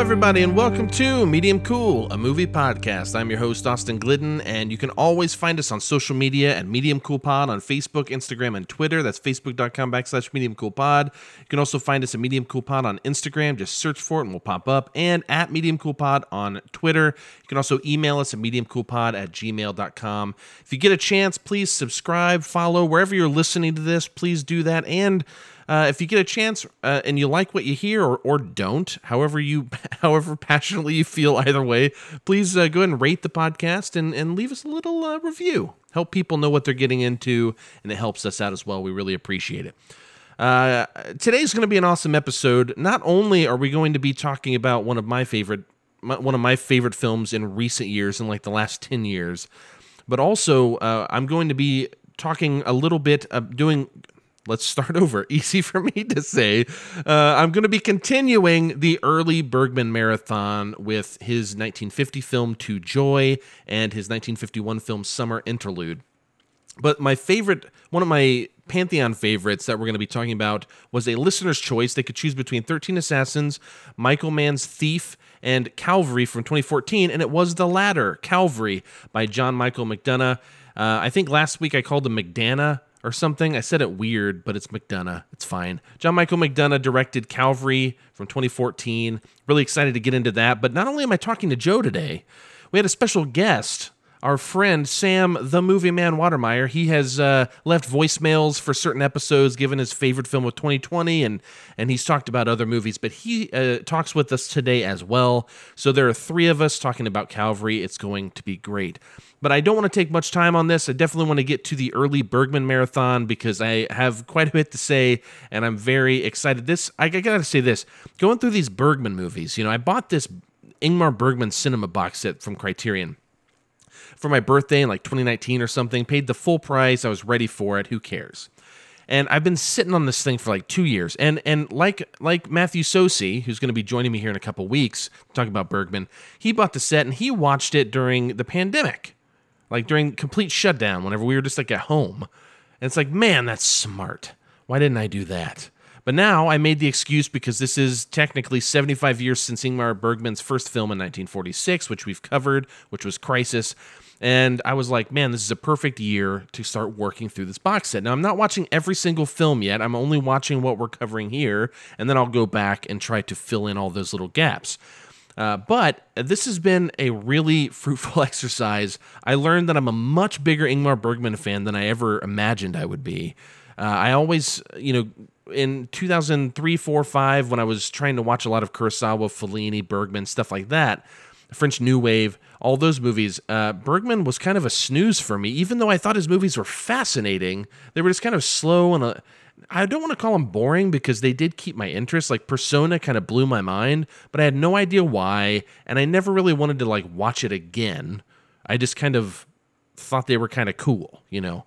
everybody, and welcome to Medium Cool, a movie podcast. I'm your host, Austin Glidden, and you can always find us on social media at Medium Cool Pod on Facebook, Instagram, and Twitter. That's facebook.com backslash Medium Cool Pod. You can also find us at Medium Cool Pod on Instagram. Just search for it and we'll pop up. And at Medium Cool Pod on Twitter. You can also email us at mediumcoolpod at gmail.com. If you get a chance, please subscribe, follow, wherever you're listening to this, please do that. And uh, if you get a chance uh, and you like what you hear or, or don't, however you however passionately you feel either way, please uh, go ahead and rate the podcast and, and leave us a little uh, review. Help people know what they're getting into, and it helps us out as well. We really appreciate it. Uh, today's going to be an awesome episode. Not only are we going to be talking about one of my favorite my, one of my favorite films in recent years, in like the last ten years, but also uh, I'm going to be talking a little bit, of doing let's start over. Easy for me to say. Uh, I'm going to be continuing the early Bergman marathon with his 1950 film To Joy and his 1951 film Summer Interlude. But my favorite, one of my Pantheon favorites that we're going to be talking about was a listener's choice. They could choose between 13 Assassins, Michael Mann's Thief, and Calvary from 2014, and it was the latter, Calvary, by John Michael McDonagh. Uh, I think last week I called him McDana or something. I said it weird, but it's McDonagh. It's fine. John Michael McDonagh directed Calvary from 2014. Really excited to get into that. But not only am I talking to Joe today, we had a special guest our friend Sam, the movie man Watermeyer, he has uh, left voicemails for certain episodes, given his favorite film of 2020, and and he's talked about other movies. But he uh, talks with us today as well. So there are three of us talking about Calvary. It's going to be great. But I don't want to take much time on this. I definitely want to get to the early Bergman marathon because I have quite a bit to say, and I'm very excited. This I, I gotta say this: going through these Bergman movies, you know, I bought this Ingmar Bergman cinema box set from Criterion for my birthday in like 2019 or something, paid the full price. I was ready for it. Who cares? And I've been sitting on this thing for like two years. And and like like Matthew Sosi, who's going to be joining me here in a couple weeks, talking about Bergman, he bought the set and he watched it during the pandemic, like during complete shutdown, whenever we were just like at home. And it's like, man, that's smart. Why didn't I do that? But now I made the excuse because this is technically 75 years since Ingmar Bergman's first film in 1946, which we've covered, which was Crisis. And I was like, man, this is a perfect year to start working through this box set. Now, I'm not watching every single film yet. I'm only watching what we're covering here, and then I'll go back and try to fill in all those little gaps. Uh, but this has been a really fruitful exercise. I learned that I'm a much bigger Ingmar Bergman fan than I ever imagined I would be. Uh, I always, you know, in 2003, 4, 5, when I was trying to watch a lot of Kurosawa, Fellini, Bergman, stuff like that, French New Wave, all those movies, uh, Bergman was kind of a snooze for me. Even though I thought his movies were fascinating, they were just kind of slow and a, I don't want to call them boring because they did keep my interest. Like Persona kind of blew my mind, but I had no idea why, and I never really wanted to like watch it again. I just kind of thought they were kind of cool, you know.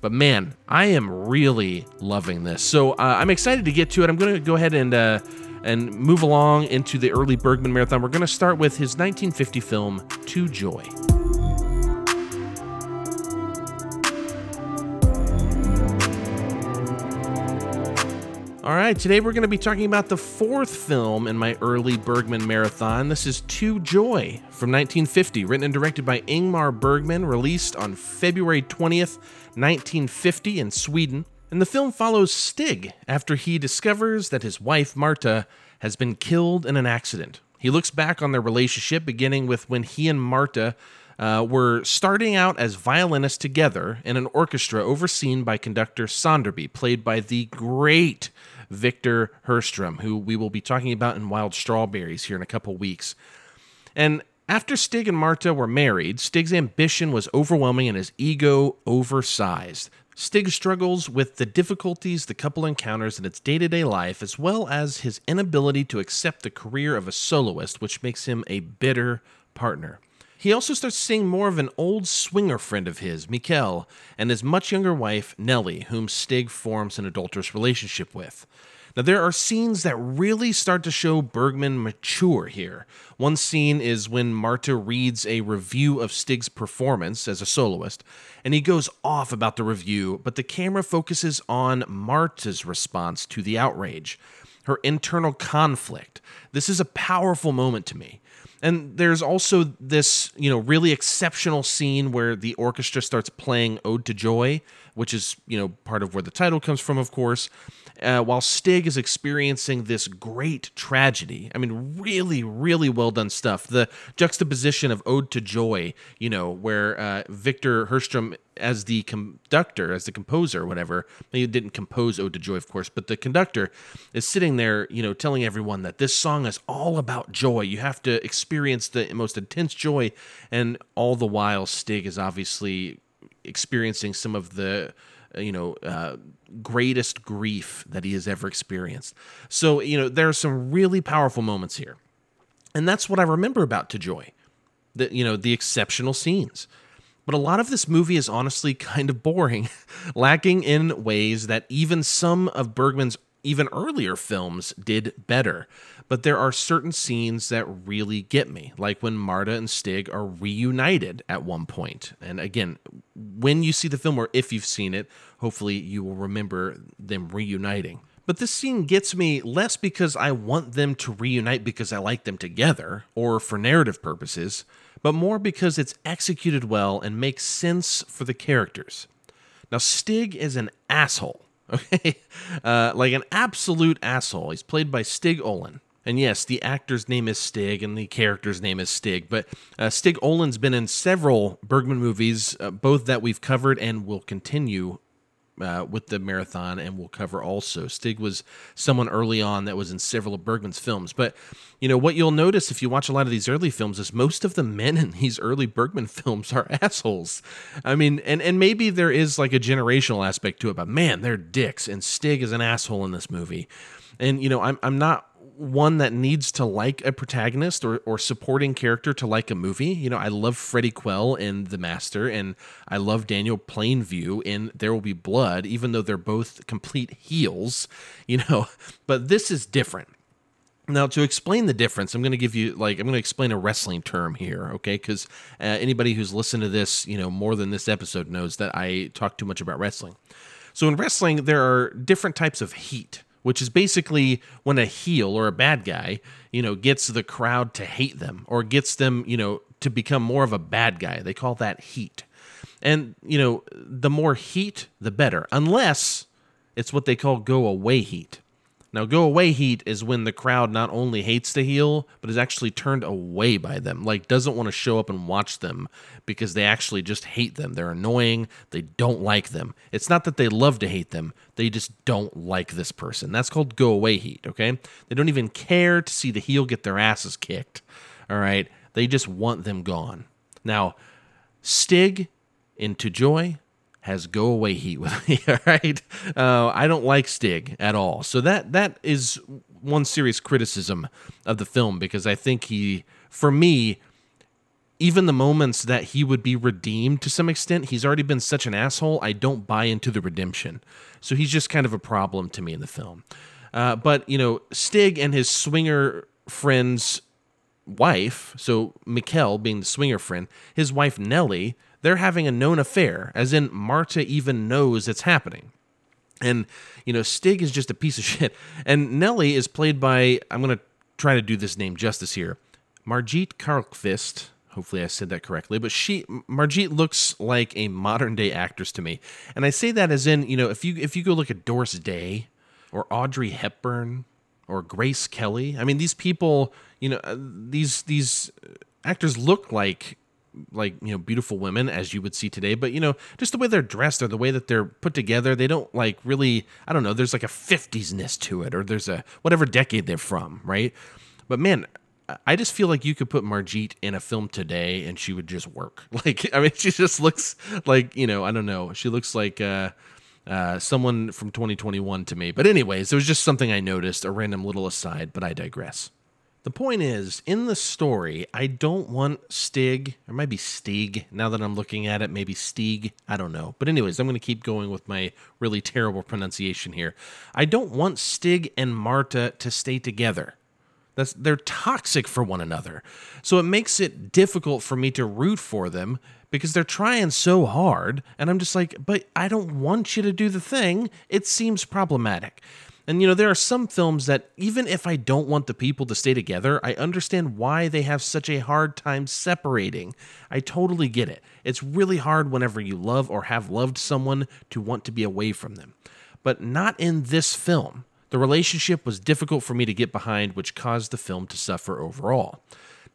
But man, I am really loving this. So uh, I'm excited to get to it. I'm going to go ahead and uh, and move along into the early Bergman marathon. We're going to start with his 1950 film, To Joy. All right, today we're going to be talking about the fourth film in my early Bergman marathon. This is To Joy from 1950, written and directed by Ingmar Bergman, released on February 20th, 1950 in Sweden. And the film follows Stig after he discovers that his wife, Marta, has been killed in an accident. He looks back on their relationship, beginning with when he and Marta uh, were starting out as violinists together in an orchestra overseen by conductor Sonderby, played by the great Victor Herstrom, who we will be talking about in Wild Strawberries here in a couple weeks. And after Stig and Marta were married, Stig's ambition was overwhelming and his ego oversized. Stig struggles with the difficulties the couple encounters in its day to day life, as well as his inability to accept the career of a soloist, which makes him a bitter partner. He also starts seeing more of an old swinger friend of his, Mikkel, and his much younger wife, Nellie, whom Stig forms an adulterous relationship with. Now, there are scenes that really start to show Bergman mature here. One scene is when Marta reads a review of Stig's performance as a soloist, and he goes off about the review, but the camera focuses on Marta's response to the outrage. her internal conflict. This is a powerful moment to me. And there's also this, you know, really exceptional scene where the orchestra starts playing Ode to Joy, which is, you know, part of where the title comes from, of course, uh, while Stig is experiencing this great tragedy. I mean, really, really well done stuff. The juxtaposition of Ode to Joy, you know, where uh, Victor Hellstrom as the conductor, as the composer, whatever. He didn't compose Ode to Joy, of course, but the conductor is sitting there, you know, telling everyone that this song is all about joy. You have to experience the most intense joy, and all the while, Stig is obviously experiencing some of the uh, you know uh, greatest grief that he has ever experienced so you know there are some really powerful moments here and that's what i remember about to joy the you know the exceptional scenes but a lot of this movie is honestly kind of boring, lacking in ways that even some of Bergman's even earlier films did better. But there are certain scenes that really get me, like when Marta and Stig are reunited at one point. And again, when you see the film, or if you've seen it, hopefully you will remember them reuniting. But this scene gets me less because I want them to reunite because I like them together, or for narrative purposes, but more because it's executed well and makes sense for the characters. Now, Stig is an asshole, okay? Uh, like an absolute asshole. He's played by Stig Olin. And yes, the actor's name is Stig and the character's name is Stig. But uh, Stig Olin's been in several Bergman movies, uh, both that we've covered and will continue uh, with the marathon and we'll cover also. Stig was someone early on that was in several of Bergman's films. But, you know, what you'll notice if you watch a lot of these early films is most of the men in these early Bergman films are assholes. I mean, and, and maybe there is like a generational aspect to it, but man, they're dicks. And Stig is an asshole in this movie. And, you know, I'm, I'm not one that needs to like a protagonist or, or supporting character to like a movie. You know, I love Freddie Quell in The Master, and I love Daniel Plainview in There Will Be Blood, even though they're both complete heels, you know, but this is different. Now, to explain the difference, I'm going to give you like I'm going to explain a wrestling term here, okay? Because uh, anybody who's listened to this, you know, more than this episode knows that I talk too much about wrestling. So in wrestling, there are different types of heat which is basically when a heel or a bad guy, you know, gets the crowd to hate them or gets them, you know, to become more of a bad guy. They call that heat. And, you know, the more heat, the better, unless it's what they call go away heat. Now, go away heat is when the crowd not only hates the heel, but is actually turned away by them, like doesn't want to show up and watch them because they actually just hate them. They're annoying. They don't like them. It's not that they love to hate them, they just don't like this person. That's called go away heat, okay? They don't even care to see the heel get their asses kicked, all right? They just want them gone. Now, Stig into Joy has go away heat with me. All right, uh, I don't like Stig at all. So that that is one serious criticism of the film because I think he, for me, even the moments that he would be redeemed to some extent, he's already been such an asshole. I don't buy into the redemption. So he's just kind of a problem to me in the film. Uh, but you know, Stig and his swinger friend's wife, so Mikkel being the swinger friend, his wife Nellie they're having a known affair, as in Marta even knows it's happening. And, you know, Stig is just a piece of shit. And Nellie is played by, I'm going to try to do this name justice here, Margit Carlqvist. Hopefully I said that correctly, but she Margit looks like a modern day actress to me. And I say that as in, you know, if you if you go look at Doris Day or Audrey Hepburn or Grace Kelly, I mean these people, you know, uh, these these actors look like like you know beautiful women as you would see today but you know just the way they're dressed or the way that they're put together they don't like really i don't know there's like a 50s-ness to it or there's a whatever decade they're from right but man i just feel like you could put margit in a film today and she would just work like i mean she just looks like you know i don't know she looks like uh uh, someone from 2021 to me. But, anyways, it was just something I noticed, a random little aside, but I digress. The point is, in the story, I don't want Stig, or maybe Stieg, now that I'm looking at it, maybe Stieg, I don't know. But, anyways, I'm going to keep going with my really terrible pronunciation here. I don't want Stig and Marta to stay together. That's, they're toxic for one another. So it makes it difficult for me to root for them because they're trying so hard. And I'm just like, but I don't want you to do the thing. It seems problematic. And you know, there are some films that even if I don't want the people to stay together, I understand why they have such a hard time separating. I totally get it. It's really hard whenever you love or have loved someone to want to be away from them. But not in this film. The relationship was difficult for me to get behind, which caused the film to suffer overall.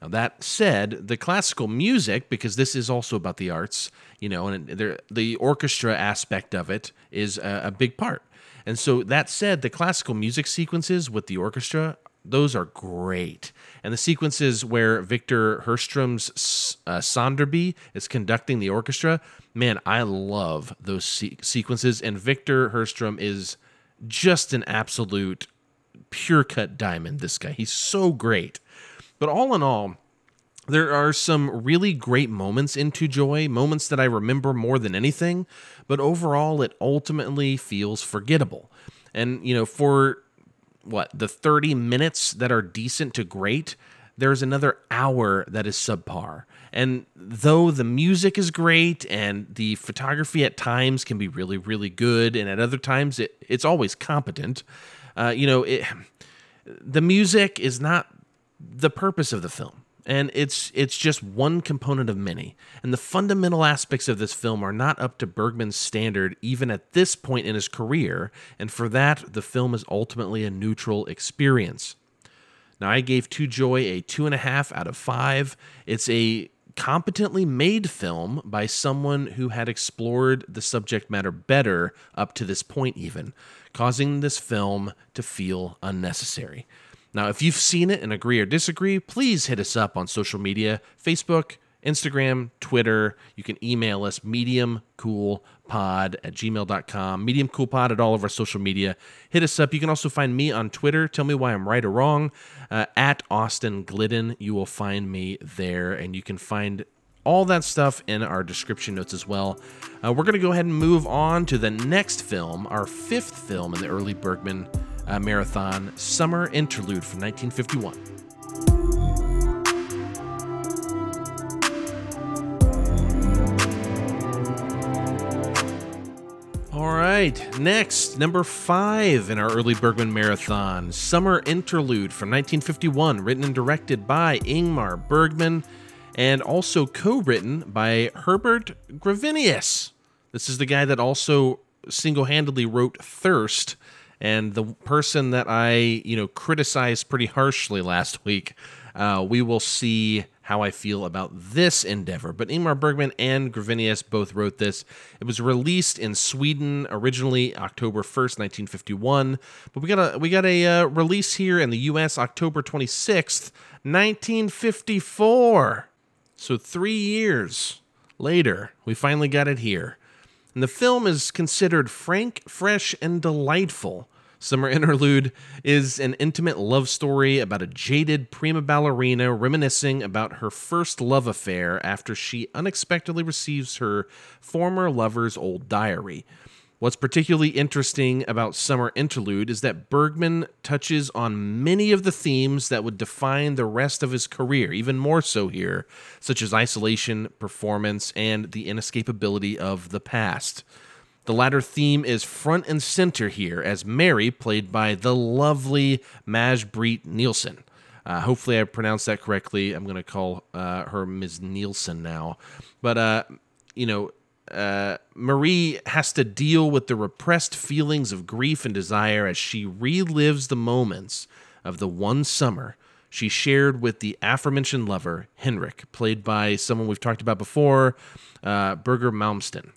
Now, that said, the classical music, because this is also about the arts, you know, and the orchestra aspect of it is a, a big part. And so, that said, the classical music sequences with the orchestra, those are great. And the sequences where Victor Herstrom's uh, Sonderby is conducting the orchestra, man, I love those se- sequences. And Victor Herstrom is just an absolute pure cut diamond, this guy. He's so great. But all in all, there are some really great moments in To Joy, moments that I remember more than anything, but overall it ultimately feels forgettable. And, you know, for what, the 30 minutes that are decent to great, there's another hour that is subpar. And though the music is great and the photography at times can be really, really good, and at other times it, it's always competent, uh, you know, it, the music is not the purpose of the film and it's it's just one component of many. And the fundamental aspects of this film are not up to bergman's standard even at this point in his career and for that the film is ultimately a neutral experience. Now i gave to joy a two and a half out of five. It's a competently made film by someone who had explored the subject matter better up to this point even causing this film to feel unnecessary now, if you've seen it and agree or disagree, please hit us up on social media Facebook, Instagram, Twitter. You can email us mediumcoolpod at gmail.com, mediumcoolpod at all of our social media. Hit us up. You can also find me on Twitter. Tell me why I'm right or wrong. Uh, at Austin Glidden, you will find me there, and you can find all that stuff in our description notes as well. Uh, we're going to go ahead and move on to the next film, our fifth film in the early Bergman uh, marathon, Summer Interlude from 1951. All right, next, number five in our early Bergman marathon, Summer Interlude from 1951, written and directed by Ingmar Bergman and also co written by Herbert Gravinius. This is the guy that also single handedly wrote Thirst, and the person that I, you know, criticized pretty harshly last week. Uh, we will see how I feel about this endeavor. But Ingmar Bergman and Gravinius both wrote this. It was released in Sweden originally October 1st, 1951, but we got a we got a uh, release here in the US October 26th, 1954. So 3 years later, we finally got it here. And the film is considered frank, fresh, and delightful. Summer Interlude is an intimate love story about a jaded prima ballerina reminiscing about her first love affair after she unexpectedly receives her former lover's old diary. What's particularly interesting about Summer Interlude is that Bergman touches on many of the themes that would define the rest of his career, even more so here, such as isolation, performance, and the inescapability of the past. The latter theme is front and center here, as Mary, played by the lovely Maj Britt Nielsen. Uh, hopefully, I pronounced that correctly. I'm going to call uh, her Ms. Nielsen now. But, uh, you know, uh, Marie has to deal with the repressed feelings of grief and desire as she relives the moments of the one summer she shared with the aforementioned lover, Henrik, played by someone we've talked about before, uh, Birger Malmsten.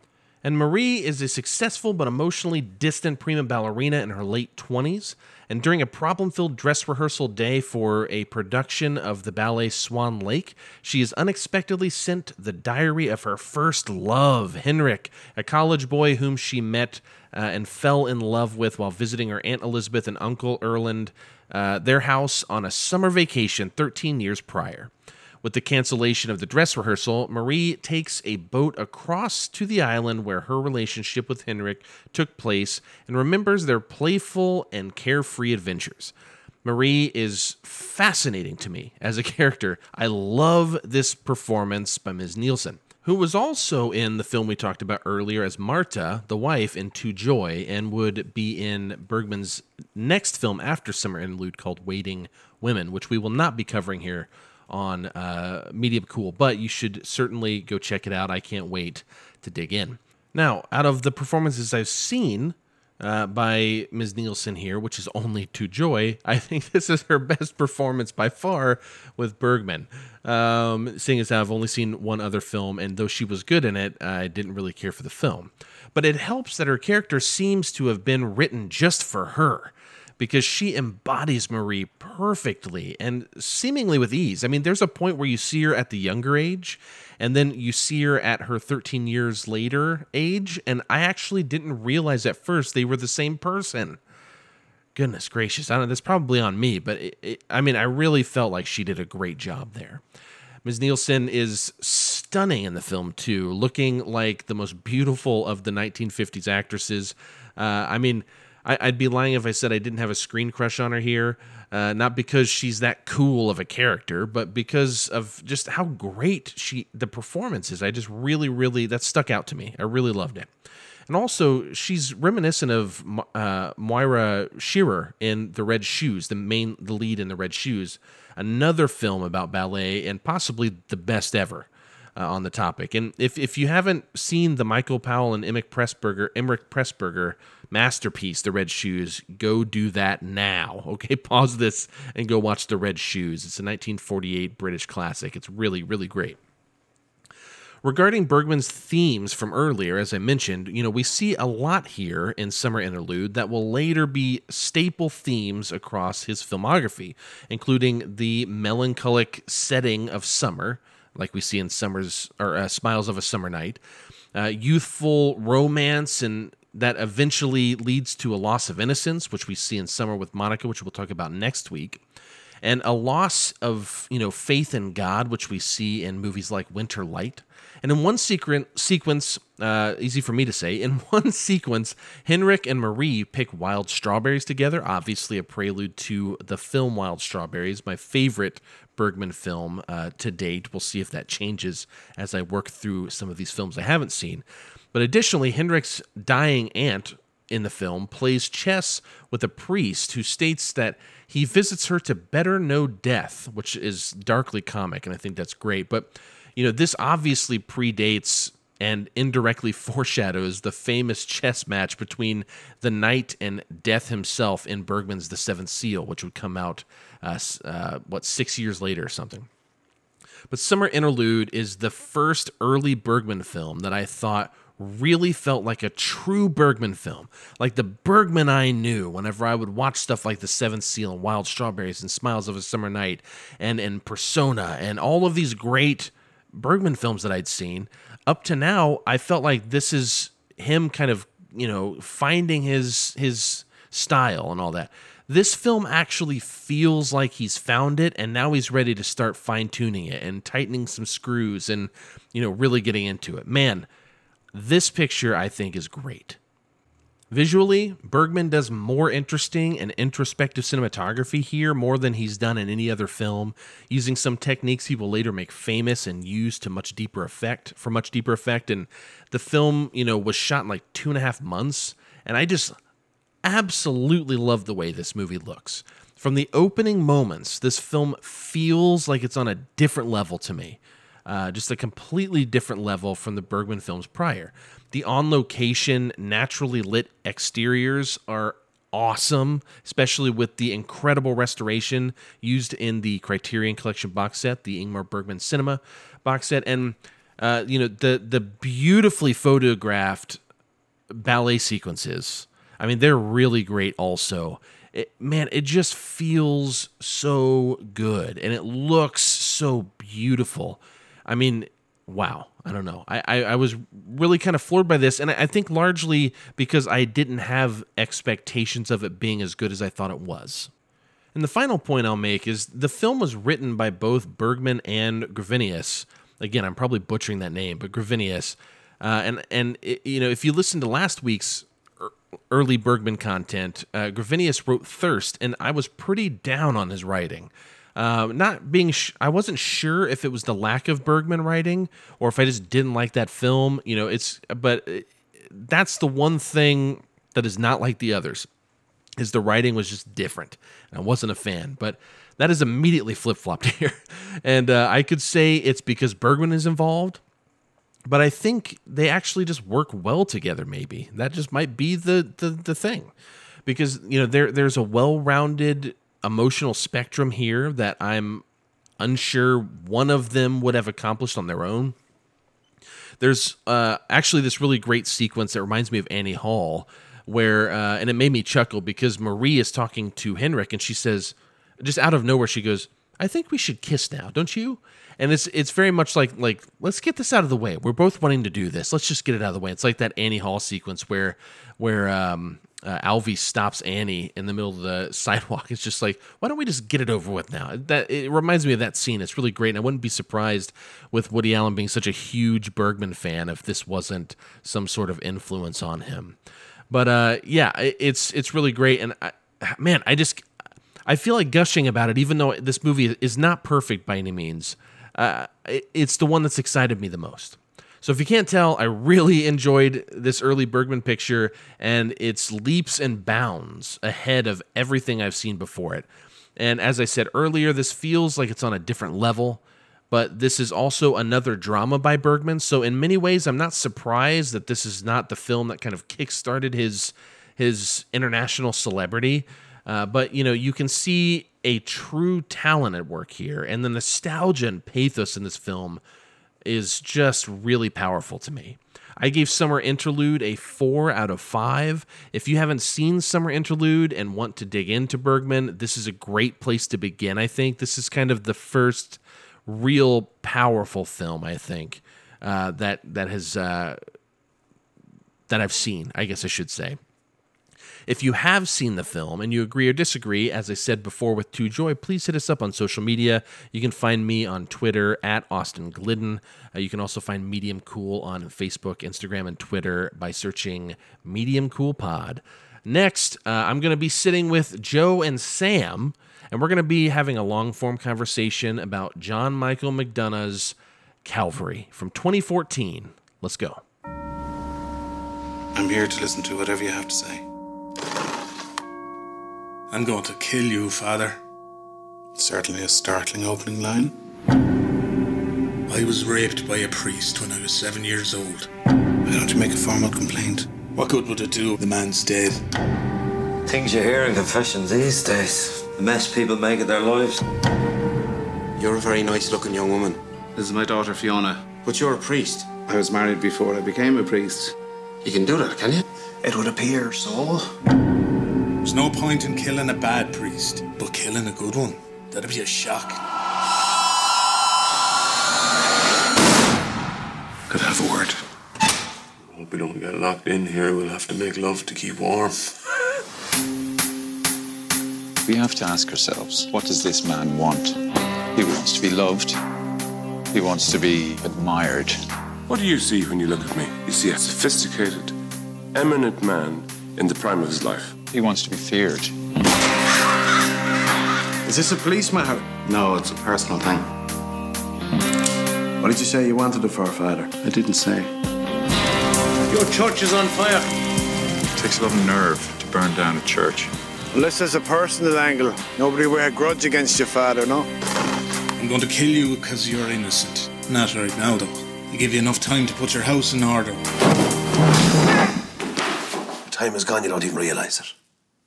And Marie is a successful but emotionally distant prima ballerina in her late 20s. And during a problem filled dress rehearsal day for a production of the ballet Swan Lake, she is unexpectedly sent the diary of her first love, Henrik, a college boy whom she met uh, and fell in love with while visiting her Aunt Elizabeth and Uncle Erland, uh, their house on a summer vacation 13 years prior. With the cancellation of the dress rehearsal, Marie takes a boat across to the island where her relationship with Henrik took place and remembers their playful and carefree adventures. Marie is fascinating to me as a character. I love this performance by Ms. Nielsen. who was also in the film we talked about earlier as Marta, the wife in To Joy, and would be in Bergman's next film after Summer Interlude called Waiting Women, which we will not be covering here on uh, Medium Cool, but you should certainly go check it out. I can't wait to dig in. Now, out of the performances I've seen, uh, by Ms. Nielsen here, which is only to joy. I think this is her best performance by far with Bergman. Um, seeing as I've only seen one other film, and though she was good in it, I didn't really care for the film. But it helps that her character seems to have been written just for her because she embodies Marie perfectly and seemingly with ease. I mean, there's a point where you see her at the younger age, and then you see her at her 13 years later age, and I actually didn't realize at first they were the same person. Goodness gracious, I don't. Know. That's probably on me, but it, it, I mean, I really felt like she did a great job there. Ms. Nielsen is stunning in the film too, looking like the most beautiful of the 1950s actresses. Uh, I mean, I, would be lying if I said I didn't have a screen crush on her here. Uh, not because she's that cool of a character, but because of just how great she the performance is. I just really, really that stuck out to me. I really loved it. And also, she's reminiscent of uh, Moira Shearer in The Red Shoes, the main, the lead in The Red Shoes, another film about ballet and possibly the best ever uh, on the topic. And if, if you haven't seen the Michael Powell and Emeric Pressburger, Emeric Pressburger masterpiece, The Red Shoes, go do that now. Okay, pause this and go watch The Red Shoes. It's a 1948 British classic. It's really, really great. Regarding Bergman's themes from earlier, as I mentioned, you know, we see a lot here in Summer Interlude that will later be staple themes across his filmography, including the melancholic setting of summer, like we see in Summer's or uh, Smiles of a Summer Night, uh, youthful romance and that eventually leads to a loss of innocence, which we see in Summer with Monika, which we'll talk about next week, and a loss of you know faith in God, which we see in movies like Winter Light. And in one secret, sequence, uh, easy for me to say, in one sequence, Henrik and Marie pick wild strawberries together, obviously a prelude to the film Wild Strawberries, my favorite Bergman film uh, to date. We'll see if that changes as I work through some of these films I haven't seen. But additionally, Henrik's dying aunt in the film plays chess with a priest who states that he visits her to better know death, which is darkly comic, and I think that's great. But, you know, this obviously predates and indirectly foreshadows the famous chess match between the knight and death himself in Bergman's The Seventh Seal, which would come out, uh, uh, what, six years later or something. But Summer Interlude is the first early Bergman film that I thought really felt like a true Bergman film, like the Bergman I knew whenever I would watch stuff like The Seventh Seal and Wild Strawberries and Smiles of a Summer Night and, and Persona and all of these great Bergman films that I'd seen. Up to now, I felt like this is him kind of, you know, finding his his style and all that. This film actually feels like he's found it and now he's ready to start fine tuning it and tightening some screws and, you know, really getting into it. Man, this picture, I think, is great. Visually, Bergman does more interesting and introspective cinematography here more than he's done in any other film, using some techniques he will later make famous and use to much deeper effect for much deeper effect. And the film, you know, was shot in like two and a half months, and I just absolutely love the way this movie looks. From the opening moments, this film feels like it's on a different level to me uh, just a completely different level from the Bergman films prior. The on location, naturally lit exteriors are awesome, especially with the incredible restoration used in the Criterion Collection box set, the Ingmar Bergman Cinema box set, and uh, you know the the beautifully photographed ballet sequences. I mean, they're really great. Also, it, man, it just feels so good, and it looks so beautiful. I mean, wow. I don't know. I, I, I, was really kind of floored by this, and I, think largely because I didn't have expectations of it being as good as I thought it was. And the final point I'll make is the film was written by both Bergman and Gravenius. Again, I'm probably butchering that name, but Gravenius. Uh, and and it, you know, if you listen to last week's early Bergman content, uh, Gravenius wrote Thirst, and I was pretty down on his writing. Um, not being, sh- I wasn't sure if it was the lack of Bergman writing or if I just didn't like that film. You know, it's, but that's the one thing that is not like the others is the writing was just different. And I wasn't a fan, but that is immediately flip flopped here. And uh, I could say it's because Bergman is involved, but I think they actually just work well together. Maybe that just might be the the, the thing, because you know there there's a well rounded emotional spectrum here that I'm unsure one of them would have accomplished on their own. There's uh, actually this really great sequence that reminds me of Annie Hall, where uh, and it made me chuckle because Marie is talking to Henrik and she says, just out of nowhere, she goes, "I think we should kiss now, don't you?" And it's it's very much like like let's get this out of the way. We're both wanting to do this. Let's just get it out of the way. It's like that Annie Hall sequence where where um, uh, Alvy stops Annie in the middle of the sidewalk. It's just like, why don't we just get it over with now? That it reminds me of that scene. It's really great, and I wouldn't be surprised with Woody Allen being such a huge Bergman fan if this wasn't some sort of influence on him. But uh, yeah, it's it's really great, and I, man, I just I feel like gushing about it, even though this movie is not perfect by any means. Uh, it's the one that's excited me the most. So if you can't tell, I really enjoyed this early Bergman picture, and it's leaps and bounds ahead of everything I've seen before it. And as I said earlier, this feels like it's on a different level, but this is also another drama by Bergman. So in many ways, I'm not surprised that this is not the film that kind of kickstarted his his international celebrity. Uh, but you know, you can see a true talent at work here, and the nostalgia and pathos in this film is just really powerful to me. I gave Summer Interlude a four out of five. If you haven't seen Summer Interlude and want to dig into Bergman, this is a great place to begin. I think this is kind of the first real powerful film. I think uh, that that has uh, that I've seen. I guess I should say. If you have seen the film and you agree or disagree, as I said before with To Joy, please hit us up on social media. You can find me on Twitter at Austin Glidden. Uh, you can also find Medium Cool on Facebook, Instagram, and Twitter by searching Medium Cool Pod. Next, uh, I'm going to be sitting with Joe and Sam, and we're going to be having a long form conversation about John Michael McDonagh's Calvary from 2014. Let's go. I'm here to listen to whatever you have to say. I'm going to kill you, Father. Certainly a startling opening line. I was raped by a priest when I was seven years old. Why don't you make a formal complaint? What good would it do? The man's dead. Things you hear in confessions these days. The mess people make of their lives. You're a very nice looking young woman. This is my daughter Fiona. But you're a priest. I was married before I became a priest. You can do that, can you? It would appear so. There's no point in killing a bad priest, but killing a good one, that'd be a shock. Could I have a word? I Hope we don't get locked in here. We'll have to make love to keep warm. We have to ask ourselves what does this man want? He wants to be loved, he wants to be admired. What do you see when you look at me? You see a sophisticated, eminent man in the prime of his life. He wants to be feared. Is this a police matter? No, it's a personal thing. What did you say you wanted it for, Father? I didn't say. Your church is on fire. It takes a lot of nerve to burn down a church. Unless there's a personal angle, nobody will a grudge against your father, no? I'm going to kill you because you're innocent. Not right now, though. I give you enough time to put your house in order. Time is gone, you don't even realise it.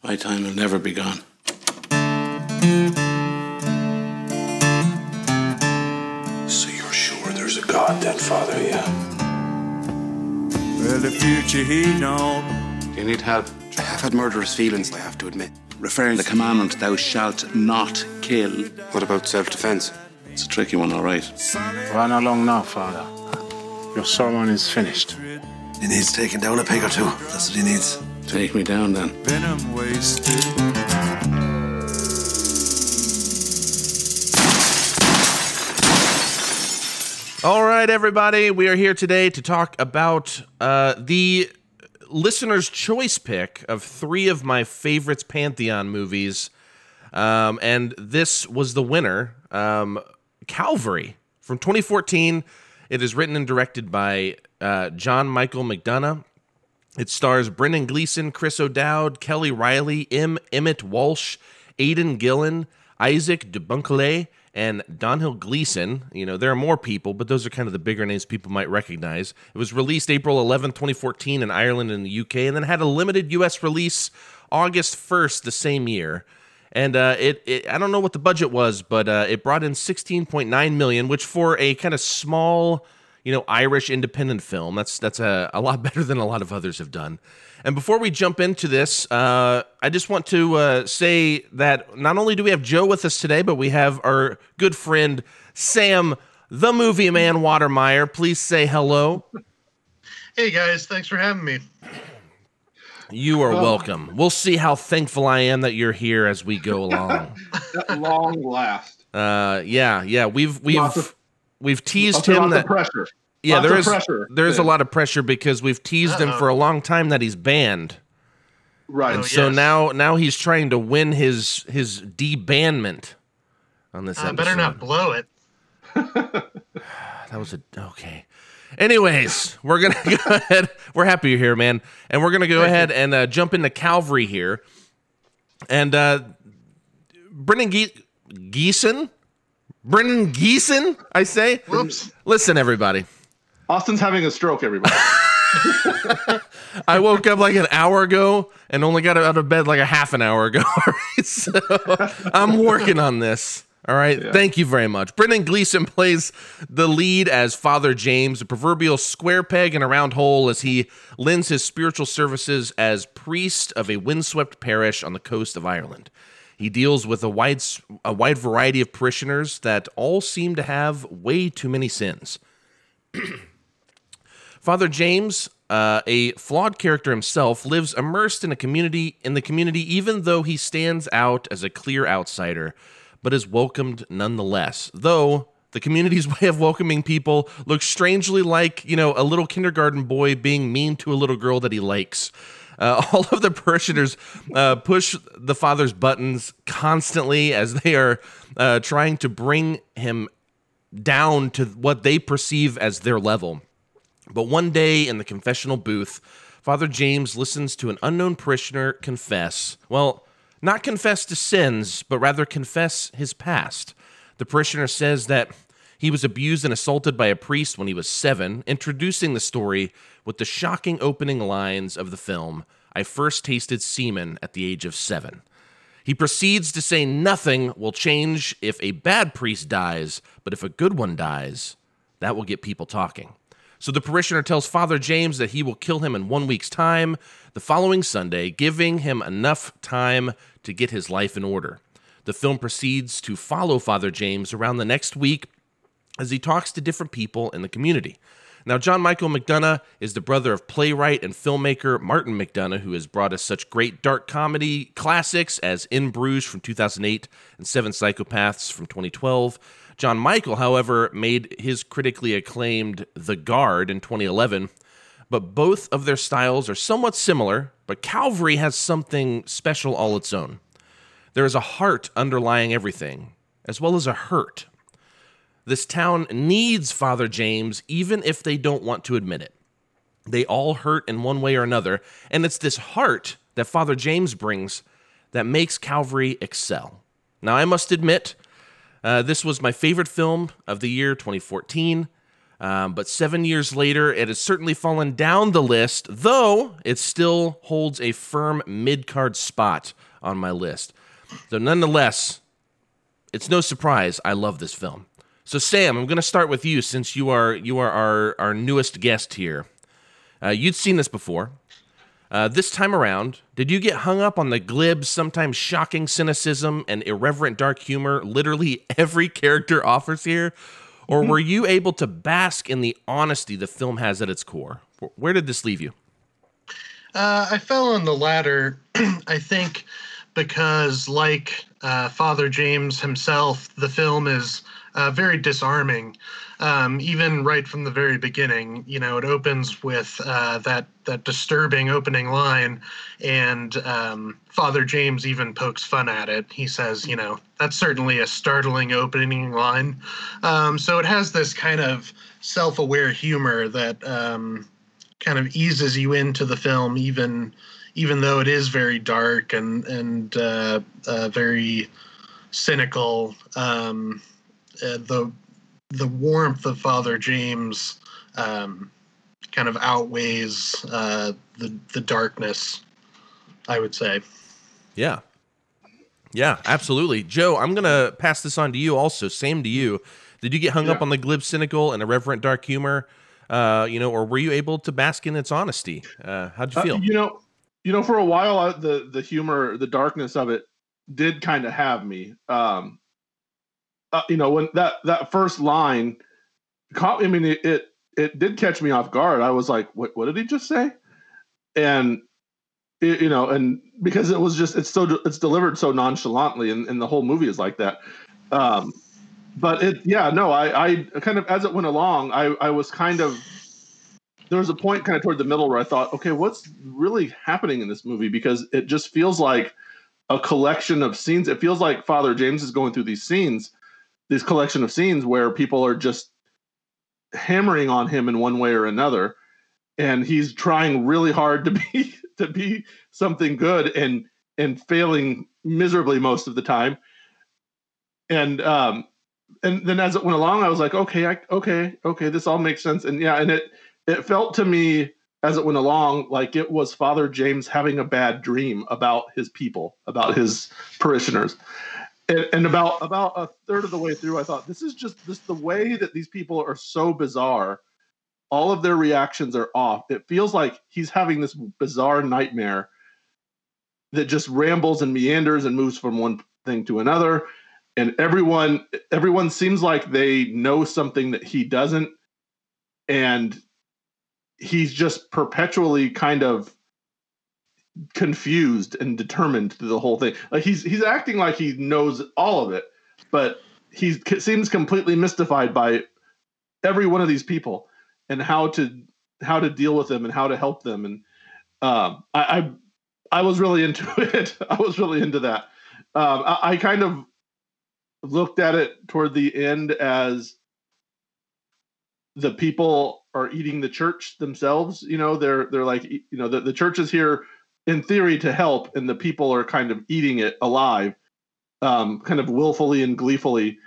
My time will never be gone. So you're sure there's a God then, Father, yeah? Well, the future he known. Do you need help? I have had murderous feelings, I have to admit. Referring to the commandment, thou shalt not kill. What about self defense? It's a tricky one, all right. Run along now, Father. Your sermon is finished. He needs taking down a peg or two. That's what he needs. Take me down then. Venom wasted. All right, everybody, we are here today to talk about uh, the listener's choice pick of three of my favorites Pantheon movies. Um, and this was the winner, um, Calvary from 2014. It is written and directed by uh, John Michael McDonagh. It stars Brendan Gleeson, Chris O'Dowd, Kelly Reilly, M. Emmett Walsh, Aidan Gillen, Isaach De Bankolé, and Domhnall Gleeson. You know, there are more people, but those are kind of the bigger names people might recognize. It was released April 11, 2014 in Ireland and the UK, and then had a limited US release August 1st the same year. And uh, it, it, I don't know what the budget was, but uh, it brought in 16.9 million, which for a kind of small, you know, Irish independent film, that's that's a, a lot better than a lot of others have done. And before we jump into this, uh, I just want to uh, say that not only do we have Joe with us today, but we have our good friend Sam, the movie man Watermeyer. Please say hello. Hey guys, thanks for having me. You are welcome. We'll see how thankful I am that you're here as we go along. At long last. Uh, yeah, yeah. We've we've of- we've teased him that pressure. Yeah, Lots there of is pressure. there's a lot of pressure because we've teased him for a long time that he's banned. Right. And so now now he's trying to win his his debanment on this I episode. better not blow it. That was a okay. Anyways, we're gonna go ahead. We're happy you're here, man, and we're gonna go ahead and uh, jump into Calvary here. And uh, Brendan Ge- Geeson, Brendan Geeson, I say. Whoops. Listen, everybody. Austin's having a stroke, everybody. I woke up like an hour ago and only got out of bed like a half an hour ago. Right, so I'm working on this. All right. Thank you very much. Brendan Gleeson plays the lead as Father James, a proverbial square peg in a round hole, as he lends his spiritual services as priest of a windswept parish on the coast of Ireland. He deals with a wide, a wide variety of parishioners that all seem to have way too many sins. Father James, uh, a flawed character himself, lives immersed in a community in the community, even though he stands out as a clear outsider, but is welcomed nonetheless. Though the community's way of welcoming people looks strangely like you know a little kindergarten boy being mean to a little girl that he likes. Uh, all of the parishioners uh, push the father's buttons constantly as they are uh, trying to bring him down to what they perceive as their level. But one day in the confessional booth, Father James listens to an unknown parishioner confess. Well, not confess to sins, but rather confess his past. The parishioner says that he was abused and assaulted by a priest when he was seven, introducing the story with the shocking opening lines of the film I first tasted semen at the age of seven. He proceeds to say nothing will change if a bad priest dies, but if a good one dies, that will get people talking. So the parishioner tells Father James that he will kill him in one week's time, the following Sunday, giving him enough time to get his life in order. The film proceeds to follow Father James around the next week as he talks to different people in the community. Now, John Michael McDonagh is the brother of playwright and filmmaker Martin McDonagh, who has brought us such great dark comedy classics as In Bruges from 2008 and Seven Psychopaths from 2012. John Michael, however, made his critically acclaimed The Guard in 2011, but both of their styles are somewhat similar, but Calvary has something special all its own. There is a heart underlying everything, as well as a hurt. This town needs Father James, even if they don't want to admit it. They all hurt in one way or another, and it's this heart that Father James brings that makes Calvary excel. Now, I must admit, uh, this was my favorite film of the year 2014, um, but seven years later, it has certainly fallen down the list, though it still holds a firm mid card spot on my list. So, nonetheless, it's no surprise I love this film. So, Sam, I'm going to start with you since you are you are our our newest guest here. Uh, you'd seen this before. Uh, this time around, did you get hung up on the glib, sometimes shocking cynicism and irreverent dark humor literally every character offers here? Or were you able to bask in the honesty the film has at its core? Where did this leave you? Uh, I fell on the latter, I think, because like uh, Father James himself, the film is uh, very disarming. Um, even right from the very beginning, you know, it opens with uh, that that disturbing opening line, and um, Father James even pokes fun at it. He says, you know, that's certainly a startling opening line. Um, so it has this kind of self-aware humor that um, kind of eases you into the film, even even though it is very dark and and uh, uh, very cynical. Um, uh, the the warmth of Father James um, kind of outweighs uh, the the darkness. I would say. Yeah. Yeah, absolutely. Joe, I'm going to pass this on to you also. Same to you. Did you get hung up on the glib cynical and irreverent dark humor? Uh, you know, or were you able to bask in its honesty? Uh, how'd you Uh, feel? you know, you know, for a while, I, the the humor, the darkness of it, did kind of have me. Um, uh, you know, when that that first line caught. I mean, it, it it did catch me off guard. I was like, "What? What did he just say?" And it, you know, and because it was just it's so it's delivered so nonchalantly, and, and the whole movie is like that. Um, but it, yeah, no, I, I kind of as it went along, I, I was kind of there was a point kind of toward the middle where I thought, okay, what's really happening in this movie? Because it just feels like a collection of scenes. It feels like Father James is going through these scenes, this collection of scenes where people are just hammering on him in one way or another, and he's trying really hard to be to be something good and and failing miserably most of the time. And um and then as it went along, I was like, okay, I, okay, okay, this all makes sense. And yeah, and it it felt to me as it went along like it was Father James having a bad dream about his people, about his parishioners. And, and about about a third of the way through, I thought this is just this the way that these people are so bizarre. All of their reactions are off. It feels like he's having this bizarre nightmare that just rambles and meanders and moves from one thing to another and everyone everyone seems like they know something that he doesn't and he's just perpetually kind of confused and determined through the whole thing. Like he's he's acting like he knows all of it but he seems completely mystified by every one of these people and how to how to deal with them and how to help them. And um i i, I was really into it. I was really into that. Um I, I kind of looked at it toward the end as the people are eating the church themselves you know they're they're like you know the, the church is here in theory to help and the people are kind of eating it alive um kind of willfully and gleefully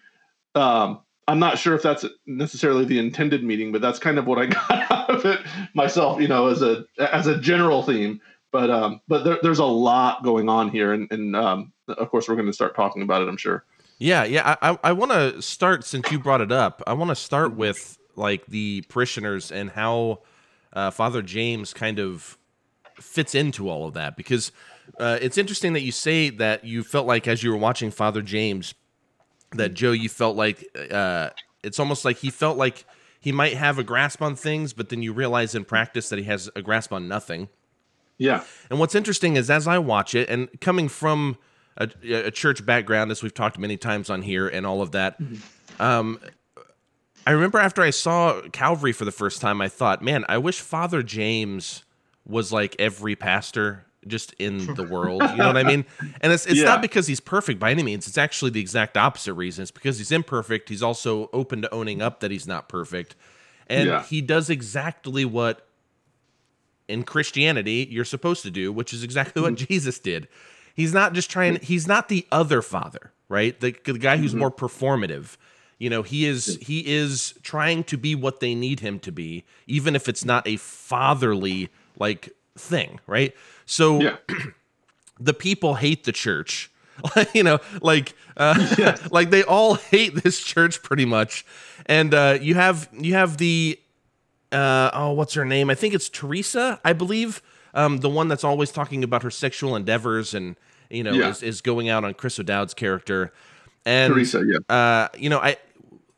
um i'm not sure if that's necessarily the intended meaning but that's kind of what i got out of it myself you know as a as a general theme but um but there, there's a lot going on here and and um of course we're going to start talking about it i'm sure Yeah, yeah. I I, want to start since you brought it up. I want to start with like the parishioners and how uh, Father James kind of fits into all of that because uh, it's interesting that you say that you felt like as you were watching Father James that Joe you felt like uh, it's almost like he felt like he might have a grasp on things, but then you realize in practice that he has a grasp on nothing. Yeah. And what's interesting is as I watch it, and coming from a, a church background, as we've talked many times on here, and all of that, um, I remember after I saw Calvary for the first time, I thought, man, I wish Father James was like every pastor just in the world. You know what I mean? And it's it's Yeah. not because he's perfect by any means. It's actually the exact opposite reason. It's because he's imperfect. He's also open to owning up that he's not perfect. And Yeah. he does exactly what in Christianity you're supposed to do, which is exactly what mm-hmm. Jesus did. He's not just trying he's not the other father, right? The, the guy who's mm-hmm. more performative. You know, he is he is trying to be what they need him to be, even if it's not a fatherly like thing, right? So Yeah. the people hate the church. you know, like uh, like they all hate this church pretty much. And uh, you have you have the uh, oh, what's her name? I think it's Teresa, I believe. Um, the one that's always talking about her sexual endeavors and you know Yeah. is, is going out on Chris O'Dowd's character. And Teresa, yeah. uh, you know, I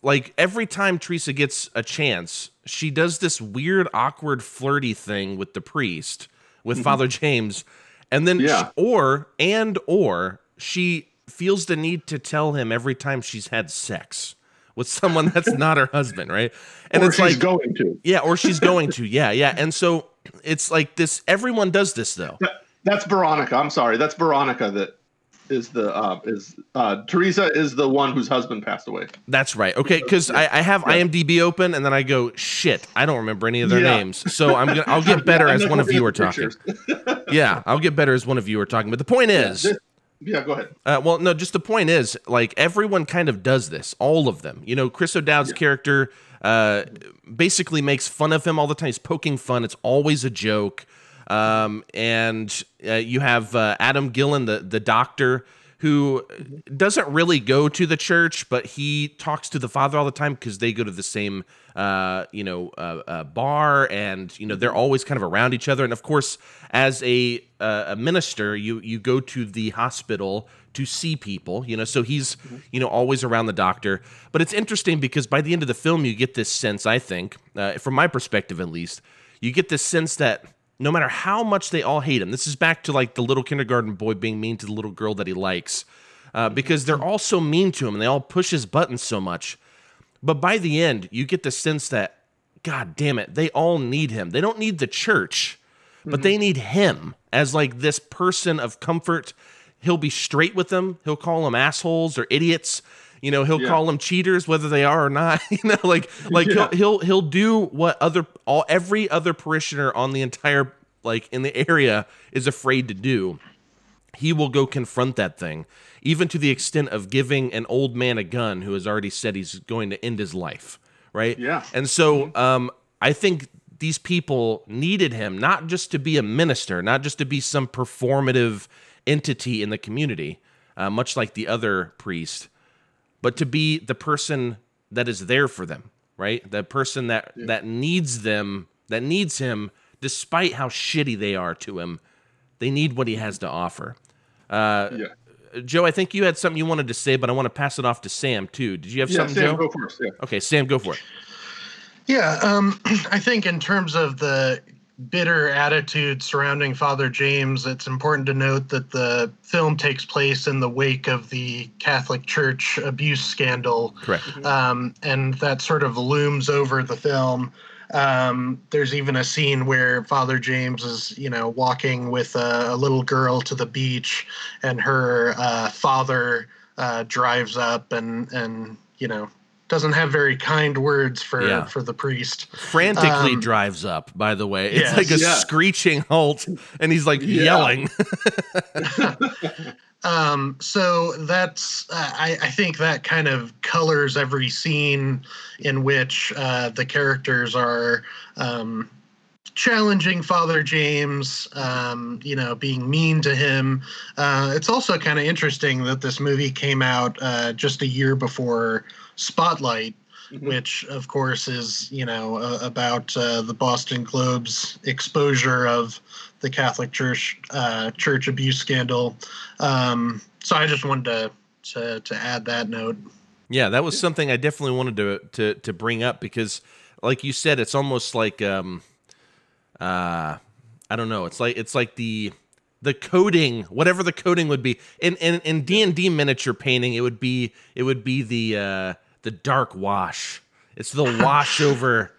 like every time Teresa gets a chance, she does this weird, awkward, flirty thing with the priest, with Father James, and then Mm-hmm. Yeah. or and or she feels the need to tell him every time she's had sex, with someone that's not her husband, right? And or it's she's like going to. yeah, or she's going to, yeah, yeah. And so it's like this. Everyone does this though. That, that's Veronica. I'm sorry. That's Veronica that is the uh, is uh, Teresa is the one whose husband passed away. That's right. Okay, because I, I have IMDb open and then I go shit. I don't remember any of their Yeah. names, so I'm gonna I'll get better Yeah, as one of you are talking. Yeah, I'll get better as one of you are talking. But the point is, This- yeah, go ahead. Uh, well, no, just the point is, like everyone kind of does this, all of them. You know, Chris O'Dowd's character uh, basically makes fun of him all the time. He's poking fun. It's always a joke. Um, and uh, you have uh, Aidan Gillen, the the doctor, who doesn't really go to the church, but he talks to the father all the time because they go to the same, uh, you know, uh, uh, bar, and you know they're always kind of around each other. And of course, as a uh, a minister, you you go to the hospital to see people, you know, so he's you know always around the doctor. But it's interesting because by the end of the film, you get this sense, I think, uh, from my perspective at least, you get this sense that no matter how much they all hate him, this is back to like the little kindergarten boy being mean to the little girl that he likes, uh, because they're all so mean to him and they all push his buttons so much. But by the end, you get the sense that, God damn it, they all need him. They don't need the church, but they need him as like this person of comfort. He'll be straight with them. He'll call them assholes or idiots. You know, he'll Yeah. call them cheaters whether they are or not. You know, like like Yeah. he'll, he'll he'll do what other all every other parishioner on the entire like in the area is afraid to do he will go confront that thing, even to the extent of giving an old man a gun who has already said he's going to end his life. Right? Yeah. And so um, I think these people needed him not just to be a minister, not just to be some performative entity in the community, uh, much like the other priest, but to be the person that is there for them, right? The person that that needs them, that needs him, despite how shitty they are to him. They need what he has to offer. Uh, Yeah. Joe, I think you had something you wanted to say, but I want to pass it off to Sam too. Did you have Yeah, something, Sam, Joe? go first. Yeah. Okay, Sam, go for it. Yeah, um, I think in terms of the bitter attitude surrounding Father James, it's important to note that the film takes place in the wake of the Catholic Church abuse scandal. Correct. Um, and that sort of looms over the film. Um, there's even a scene where Father James is, you know, walking with a, a little girl to the beach, and her uh, father uh, drives up and and you know doesn't have very kind words for Yeah. for the priest. Frantically Um, drives up, by the way. It's yes. like a Yeah. screeching halt, and he's like Yeah. yelling. Um, so that's uh, I, I think that kind of colors every scene in which uh, the characters are um, challenging Father James, um, you know, being mean to him. Uh, it's also kind of interesting that this movie came out uh, just a year before Spotlight. Which, of course, is you know uh, about uh, the Boston Globe's exposure of the Catholic Church uh, church abuse scandal. Um, so I just wanted to, to to add that note. Yeah, that was something I definitely wanted to to to bring up because, like you said, it's almost like um, uh, I don't know. It's like it's like the the coding, whatever the coding would be in in in D and D miniature painting. It would be it would be the uh, the dark wash. It's the wash over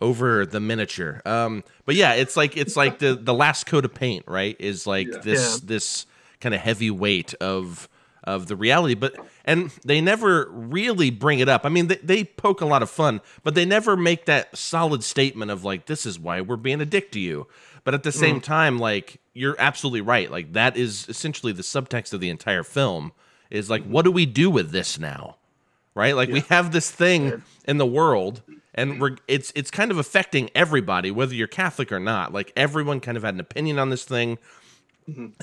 over the miniature. Um, but yeah, it's like it's like the the last coat of paint, right? Is like this Yeah. this kind of heavy weight of of the reality but and they never really bring it up i mean they, they poke a lot of fun but they never make that solid statement of like this is why we're being a dick to you but at the same time like you're absolutely right like that is essentially the subtext of the entire film is like what do we do with this now right? Like we have this thing in the world and we're it's it's kind of affecting everybody whether you're catholic or not. Like everyone kind of had an opinion on this thing.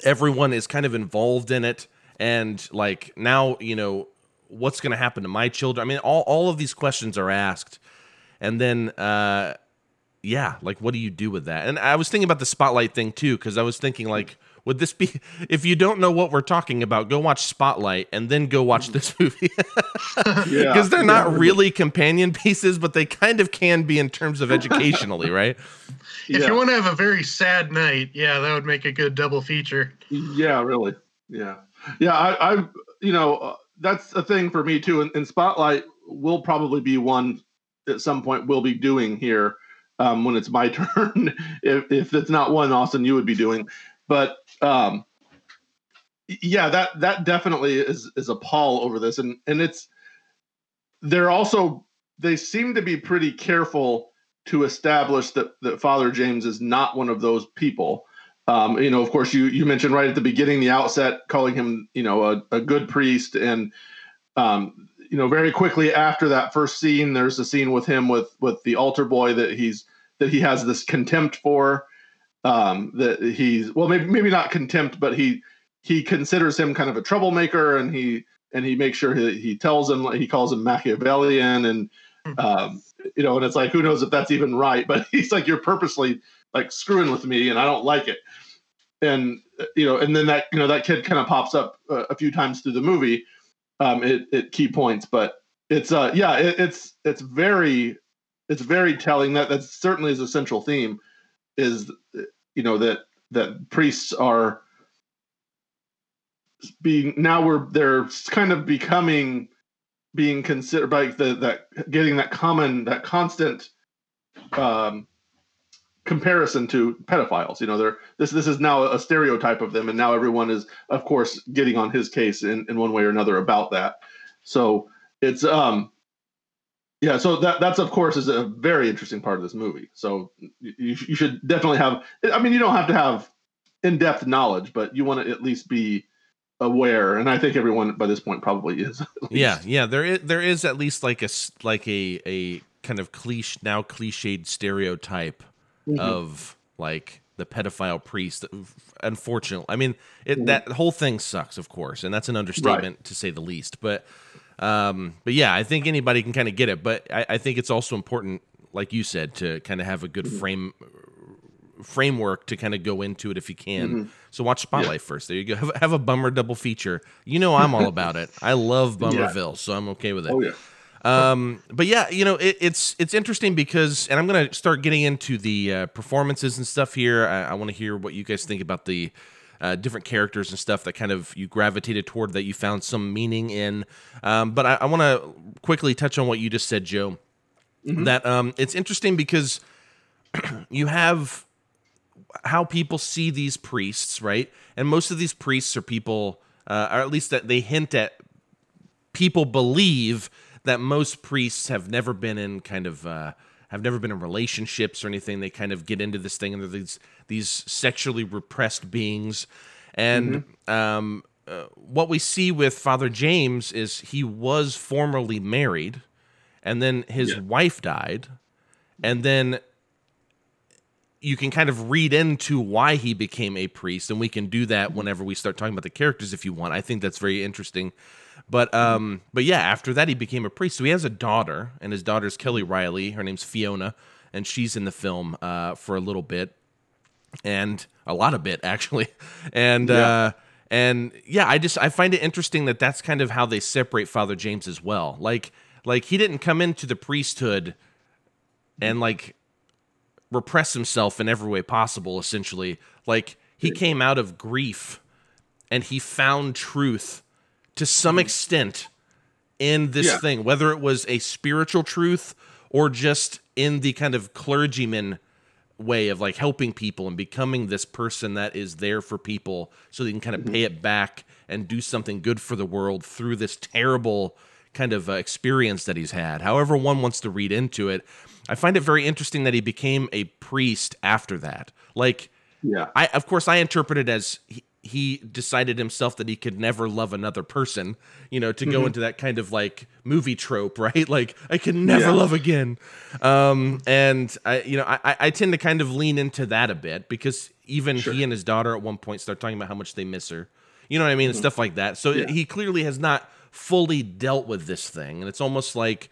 Everyone is kind of involved in it and like now you know what's going to happen to my children? I mean all, all of these questions are asked and then uh yeah like what do you do with that? And i was thinking about the spotlight thing too because i was thinking like would this be if you don't know what we're talking about go watch spotlight and then go watch this movie Yeah. because they're not Yeah. really companion pieces but they kind of can be in terms of educationally right If Yeah. you want to have a very sad night, yeah, that would make a good double feature. Yeah, really. Yeah, yeah. I, I you know, uh, that's a thing for me too. And, in Spotlight, will probably be one at some point we'll be doing here um, when it's my turn. if if it's not one, Austin, you would be doing. But um, yeah, that that definitely is is a pall over this, and and it's they're also they seem to be pretty careful to establish that that Father James is not one of those people. Um, you know, of course, you you mentioned right at the beginning, the outset, calling him, you know, a, a good priest, and um, you know, very quickly after that first scene, there's a scene with him with with the altar boy that he's that he has this contempt for. Um, that he's well, maybe maybe not contempt, but he he considers him kind of a troublemaker, and he and he makes sure he, he tells him he calls him Machiavellian, and um, you know, and it's like who knows if that's even right, but he's like you're purposely like screwing with me, and I don't like it, and you know, and then that you know that kid kind of pops up a, a few times through the movie, um, at, at key points, but it's uh yeah, it, it's it's very it's very telling. That that certainly is a central theme is you know that that priests are being now we're they're kind of becoming being considered by the that getting that common that constant um comparison to pedophiles you know they're this this is now a stereotype of them and now everyone is of course getting on his case in, in one way or another about that. So it's um yeah so that that's of course is a very interesting part of this movie so you, you should definitely have i mean you don't have to have in-depth knowledge but you want to at least be aware and i think everyone by this point probably is yeah yeah there is there is at least like a like a a kind of cliche now cliched stereotype mm-hmm. of like the pedophile priest unfortunately i mean it mm-hmm. that whole thing sucks of course and that's an understatement right. to say the least but um but yeah i think anybody can kind of get it but I, I think it's also important like you said to kind of have a good mm-hmm. frame framework to kind of go into it if you can. Mm-hmm. So watch Spotlight yeah. first. There you go. Have, have, a bummer double feature. You know I'm all about it. I love Bummerville, yeah. so I'm okay with it. Oh yeah. Um, but yeah, you know it, it's it's interesting because, and I'm gonna start getting into the uh, performances and stuff here. I, I want to hear what you guys think about the uh, different characters and stuff that kind of you gravitated toward that you found some meaning in. Um, but I, I want to quickly touch on what you just said, Joe. Mm-hmm. That um, it's interesting because you have how people see these priests, right? And most of these priests are people, uh, or at least that they hint at people believe that most priests have never been in kind of uh, have never been in relationships or anything. They kind of get into this thing and they're these these sexually repressed beings. And mm-hmm. um, uh, what we see with Father James is he was formerly married, and then his yeah. wife died, and then you can kind of read into why he became a priest, and we can do that mm-hmm. whenever we start talking about the characters if you want. I think that's very interesting. But um, but yeah, after that he became a priest. So he has a daughter, and his daughter's Kelly Reilly. Her name's Fiona, and she's in the film uh, for a little bit, and a lot of bit actually, and. Yeah. Uh, and yeah, I just I find it interesting that that's kind of how they separate Father James as well. Like like he didn't come into the priesthood and like repress himself in every way possible essentially like he came out of grief and he found truth to some extent in this yeah. thing whether it was a spiritual truth or just in the kind of clergyman way of like helping people and becoming this person that is there for people so they can kind of mm-hmm. pay it back and do something good for the world through this terrible kind of uh, experience that he's had however one wants to read into it I find it very interesting that he became a priest after that. Like, yeah, I of course I interpret it as he, he decided himself that he could never love another person. You know, to mm-hmm. go into that kind of like movie trope, right? Like I can never yeah. love again. Um, and I, you know, I, I tend to kind of lean into that a bit because even sure. he and his daughter at one point start talking about how much they miss her. You know what I mean? Mm-hmm. And stuff like that. So yeah. he clearly has not fully dealt with this thing, and it's almost like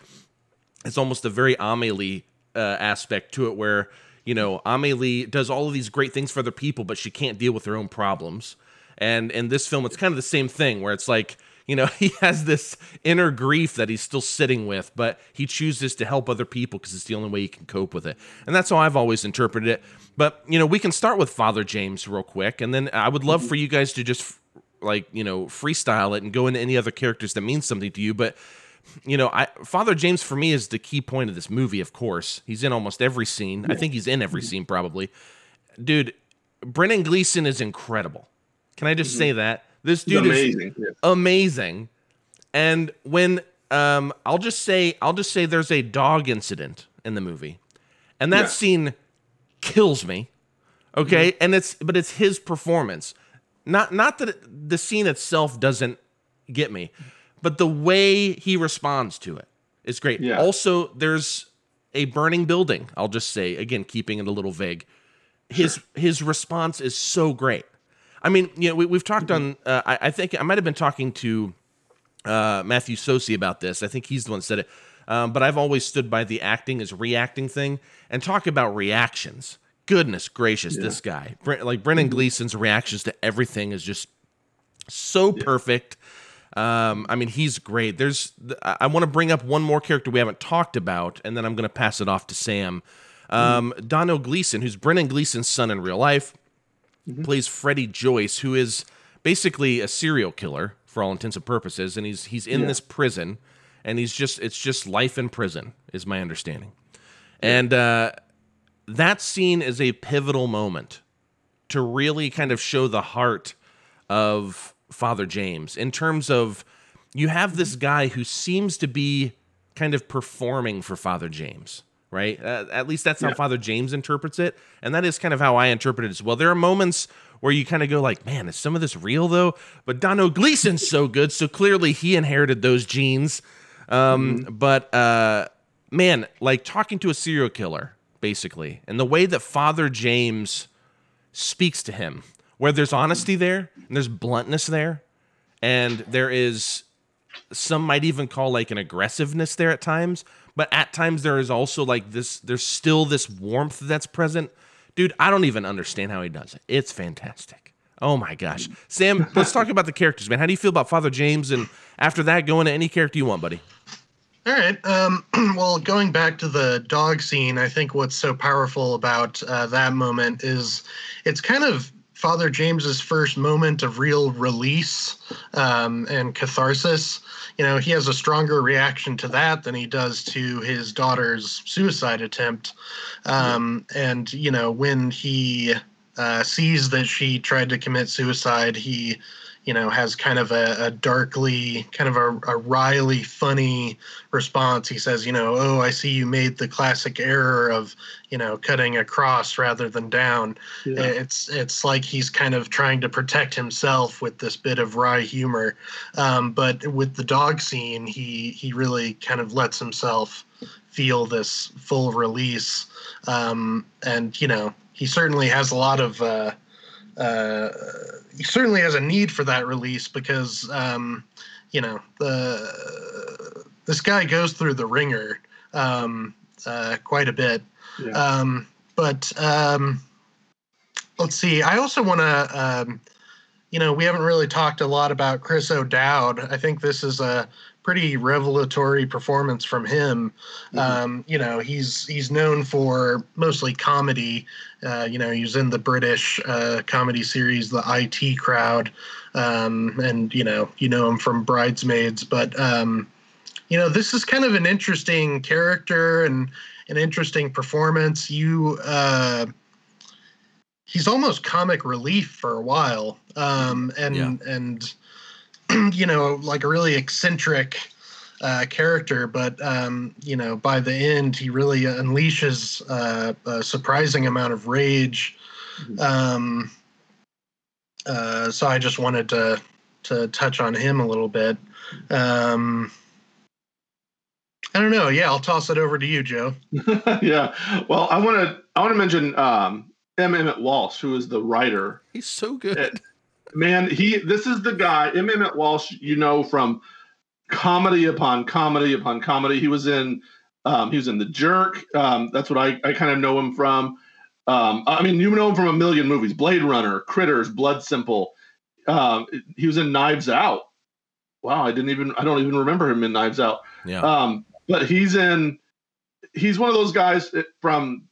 it's almost a very Amelie uh, aspect to it where you know Amelie does all of these great things for other people, but she can't deal with her own problems. And in this film, it's kind of the same thing where it's like you know he has this inner grief that he's still sitting with, but he chooses to help other people because it's the only way he can cope with it. And that's how I've always interpreted it. But you know, we can start with Father James real quick, and then I would love for mm-hmm. you guys to just like you know freestyle it and go into any other characters that mean something to you. But you know, I Father James for me is the key point of this movie. Of course, he's in almost every scene. I think he's in every mm-hmm. scene probably. Dude, Brendan Gleeson is incredible. Can I just mm-hmm. say that this dude amazing, is yeah. amazing? And when um, I'll just say, I'll just say, there's a dog incident in the movie, and that Yeah. scene kills me. Okay, mm-hmm. and it's but it's his performance. Not not that it, the scene itself doesn't get me, but the way he responds to it is great. Yeah. Also, there's a burning building. I'll just say again, keeping it a little vague. His his response is so great. I mean, you know, we, we've talked on. Uh, I, I think I might have been talking to uh, Matthew Sosi about this. I think he's the one that said it. Um, but I've always stood by the acting is reacting thing and talk about reactions. Goodness gracious, this guy, like Brendan Gleeson's reactions to everything is just so perfect. Um, I mean, he's great. There's, I, want to bring up one more character we haven't talked about, and then I'm going to pass it off to Sam. Um, Domhnall Gleeson, who's Brendan Gleeson's son in real life, plays Freddie Joyce, who is basically a serial killer for all intents and purposes, and he's he's in Yeah. this prison, and he's just it's just life in prison, is my understanding, and uh, that scene is a pivotal moment to really kind of show the heart of Father James in terms of you have this guy who seems to be kind of performing for Father James, right? Uh, at least that's how Yeah. Father James interprets it, and that is kind of how I interpret it as well. There are moments where you kind of go like, "Man, is some of this real though?" But Domhnall Gleeson's so good, so clearly he inherited those genes. Um, But uh, man, like talking to a serial killer, basically, and the way that Father James speaks to him, where there's honesty there and there's bluntness there, and there is some might even call like an aggressiveness there at times, but at times there is also like this, there's still this warmth that's present. Dude, I don't even understand how he does it. It's fantastic. Oh my gosh. Sam, let's talk about the characters, man. How do you feel about Father James? And after that, go into any character you want, buddy. All right. Um, well, going back to the dog scene, I think what's so powerful about uh, that moment is it's kind of Father James's first moment of real release um, and catharsis. You know, he has a stronger reaction to that than he does to his daughter's suicide attempt. Um, and, you know, when he uh, sees that she tried to commit suicide, he you know, has kind of a, a darkly, kind of a, a wryly funny response. He says, you know, oh, I see you made the classic error of, you know, cutting across rather than down. Yeah. It's it's like he's kind of trying to protect himself with this bit of wry humor. Um, but with the dog scene, he he really kind of lets himself feel this full release. Um, and you know, he certainly has a lot of. Uh, uh, certainly has a need for that release because um, you know the this guy goes through the ringer um, uh, quite a bit. Yeah. Um, but um, let's see. I also want to, um, you know, we haven't really talked a lot about Chris O'Dowd. I think this is a pretty revelatory performance from him. Um, you know, he's he's known for mostly comedy. Uh, you know, he was in the British uh, comedy series The IT Crowd, um, and you know, you know him from Bridesmaids. But um, you know, this is kind of an interesting character and an interesting performance. You. Uh, He's almost comic relief for a while, um, and Yeah. and you know, like a really eccentric uh, character, but um, you know, by the end, he really unleashes uh, a surprising amount of rage. Um, uh, so I just wanted to to touch on him a little bit. Um, I don't know. Yeah, I'll toss it over to you, Joe. yeah. Well, I want to I want to mention um, M. Emmet Walsh, who is the writer. He's so good. It- man, he this is the guy M. Emmet Walsh. You know from comedy upon comedy upon comedy. He was in um, he was in The Jerk. Um, that's what I, I kind of know him from. Um, I mean, you know him from a million movies: Blade Runner, Critters, Blood Simple. Um, he was in Knives Out. Wow, I didn't even I don't even remember him in Knives Out. Yeah. Um, but he's in he's one of those guys from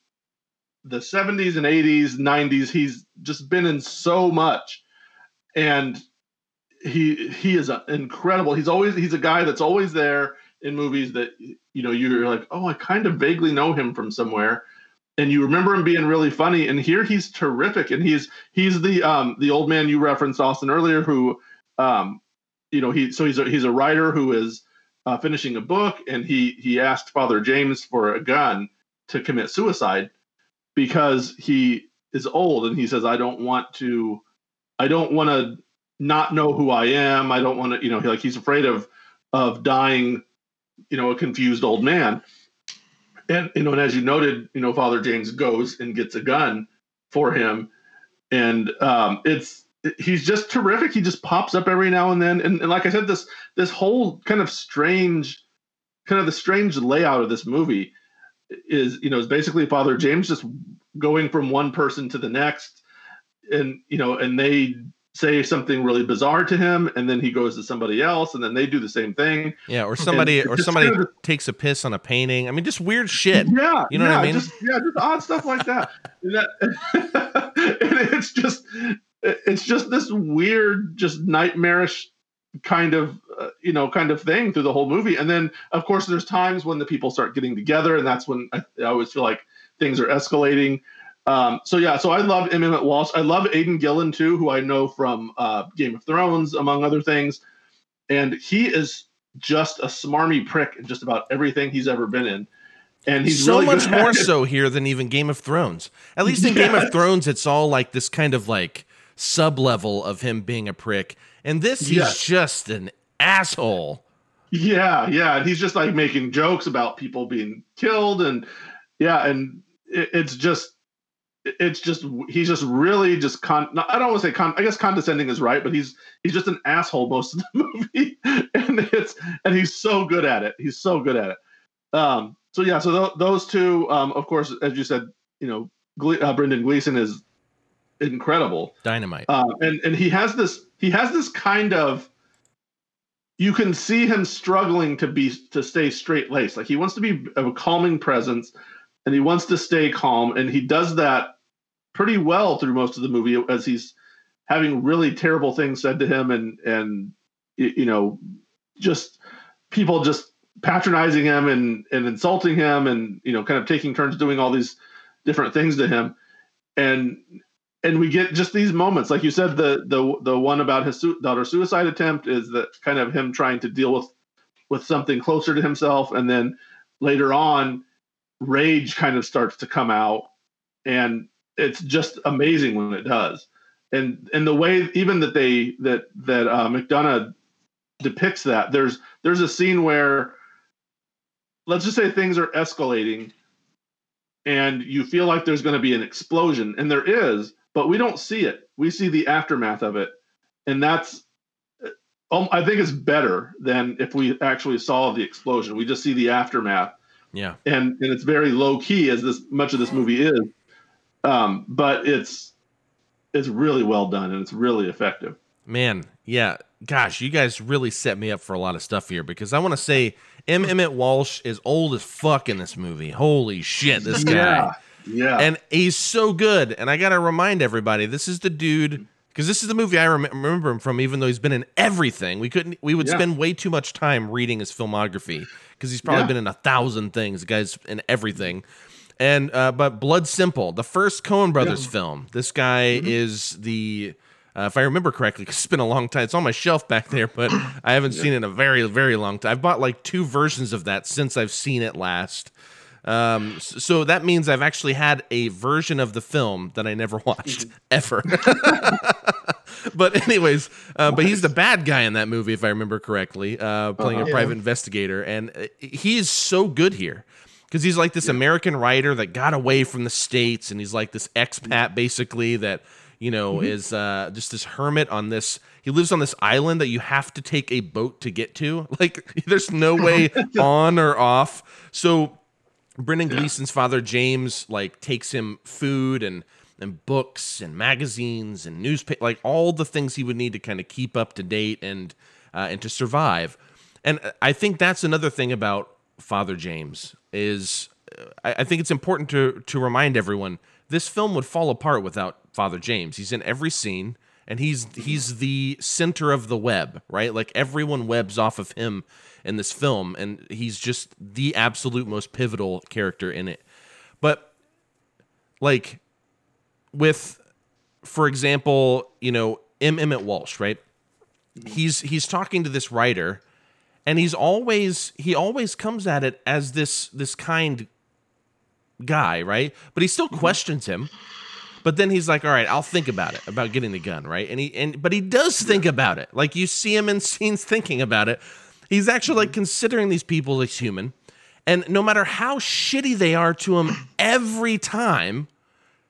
the 70s and 80s, 90s. He's just been in so much. And he he is incredible. He's always he's a guy that's always there. in movies that you know you're like, oh, I kind of vaguely know him from somewhere, and you remember him being really funny. And here he's terrific, and he's he's the um the old man you referenced Austin earlier, who um you know he so he's a, he's a writer who is uh, finishing a book, and he he asked Father James for a gun to commit suicide because he is old, and he says, I don't want to, I don't want to not know who I am. I don't want to, you know, like he's afraid of of dying, you know, a confused old man. And you know, and as you noted, you know, Father James goes and gets a gun for him, and um, it's he's just terrific. He just pops up every now and then, and, and like I said, this this whole kind of strange, kind of the strange layout of this movie is, you know, is basically Father James just going from one person to the next, and you know, and they say something really bizarre to him and then he goes to somebody else and then they do the same thing. Yeah or somebody or somebody kind of, takes a piss on a painting. I mean just weird shit. Yeah you know yeah, what i mean? just, yeah just odd stuff like that. And, that, and it's just it's just this weird just nightmarish kind of uh, you know kind of thing through the whole movie. And then of course there's times when the people start getting together and that's when i, I always feel like things are escalating um, so yeah, so I love Emmet Walsh. I love Aidan Gillen too, who I know from uh, Game of Thrones, among other things. And he is just a smarmy prick in just about everything he's ever been in. And he's so really much more so here than even Game of Thrones. At least in yeah. Game of Thrones, it's all like this kind of like sub level of him being a prick. And this, he's yes. just an asshole. Yeah, yeah, and he's just like making jokes about people being killed, and yeah, and it, it's just it's just he's just really just con. I don't want to say con. I guess condescending is right, but he's he's just an asshole most of the movie, and it's and he's so good at it. He's so good at it. Um. So yeah. So th- those two, um, of course, as you said, you know, Gle- uh, Brendan Gleeson is incredible, dynamite. Uh, and and he has this he has this kind of you can see him struggling to be to stay straight laced. Like he wants to be a calming presence and he wants to stay calm and he does that pretty well through most of the movie as he's having really terrible things said to him and and you know just people just patronizing him and and insulting him and you know kind of taking turns doing all these different things to him. And and we get just these moments like you said the the the one about his su- daughter's suicide attempt is that kind of him trying to deal with with something closer to himself. And then later on rage kind of starts to come out and it's just amazing when it does. And and the way even that they that that uh, McDonagh depicts that there's there's a scene where let's just say things are escalating and you feel like there's going to be an explosion and there is but we don't see it. We see the aftermath of it and that's um, i think it's better than if we actually saw the explosion. We just see the aftermath yeah. And and it's very low key as this much of this movie is. Um, but it's it's really well done and it's really effective. Man, yeah. Gosh, you guys really set me up for a lot of stuff here because I want to say M. Emmet Walsh is old as fuck in this movie. Holy shit, this guy. Yeah. Yeah. And he's so good. And I got to remind everybody, this is the dude because this is the movie I rem- remember him from even though he's been in everything. We couldn't we would yeah. spend way too much time reading his filmography because he's probably yeah. been in a thousand things. The guy's in everything. And uh, but Blood Simple, the first Coen Brothers yeah. film. This guy mm-hmm. is the uh, if I remember correctly, it's been a long time. It's on my shelf back there, but I haven't seen it in a very, very long time. I've bought like two versions of that since I've seen it last. Um, so that means I've actually had a version of the film that I never watched mm-hmm. ever. but anyways, uh, but he's the bad guy in that movie, if I remember correctly, uh, playing uh-huh. a private yeah. investigator, and uh, he is so good here because he's like this yeah. American writer that got away from the states, and he's like this expat basically that you know mm-hmm. is uh, just this hermit on this. He lives on this island that you have to take a boat to get to. Like, there's no way on or off. So Brendan Gleeson's father James like takes him food and and books and magazines and newspaper like all the things he would need to kind of keep up to date and uh, and to survive. And I think that's another thing about Father James is uh, I, I think it's important to to remind everyone this film would fall apart without Father James. He's in every scene and he's he's the center of the web, right? Like everyone webs off of him in this film, and he's just the absolute most pivotal character in it. But like with, for example, you know, M. Emmet Walsh, right? He's he's talking to this writer, and he's always he always comes at it as this this kind guy, right? But he still mm-hmm. questions him. But then he's like, "All right, I'll think about it about getting the gun, right?" And he and but he does think about it. Like you see him in scenes thinking about it. He's actually like mm-hmm. considering these people as human. And no matter how shitty they are to him every time,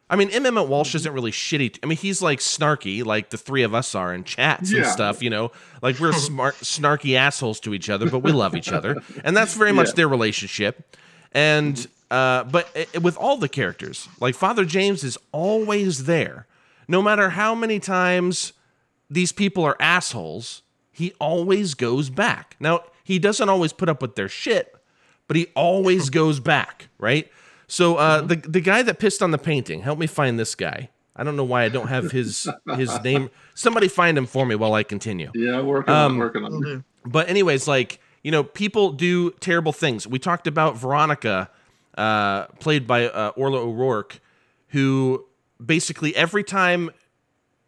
I mean, M. Emmet Walsh isn't really shitty. I mean, he's like snarky, like the three of us are in chats and stuff, you know, like we're smart, snarky assholes to each other, but we love each other. And that's very much Yeah. their relationship. And, uh, but i- with all the characters, like Father James is always there. No matter how many times these people are assholes, he always goes back. Now, he doesn't always put up with their shit, but he always goes back, right? So uh, the the guy that pissed on the painting, help me find this guy. I don't know why I don't have his his name. Somebody find him for me while I continue. Yeah, working Um, on working on it. But anyways, like you know, people do terrible things. We talked about Veronica, uh, played by uh, Orla O'Rourke, who basically every time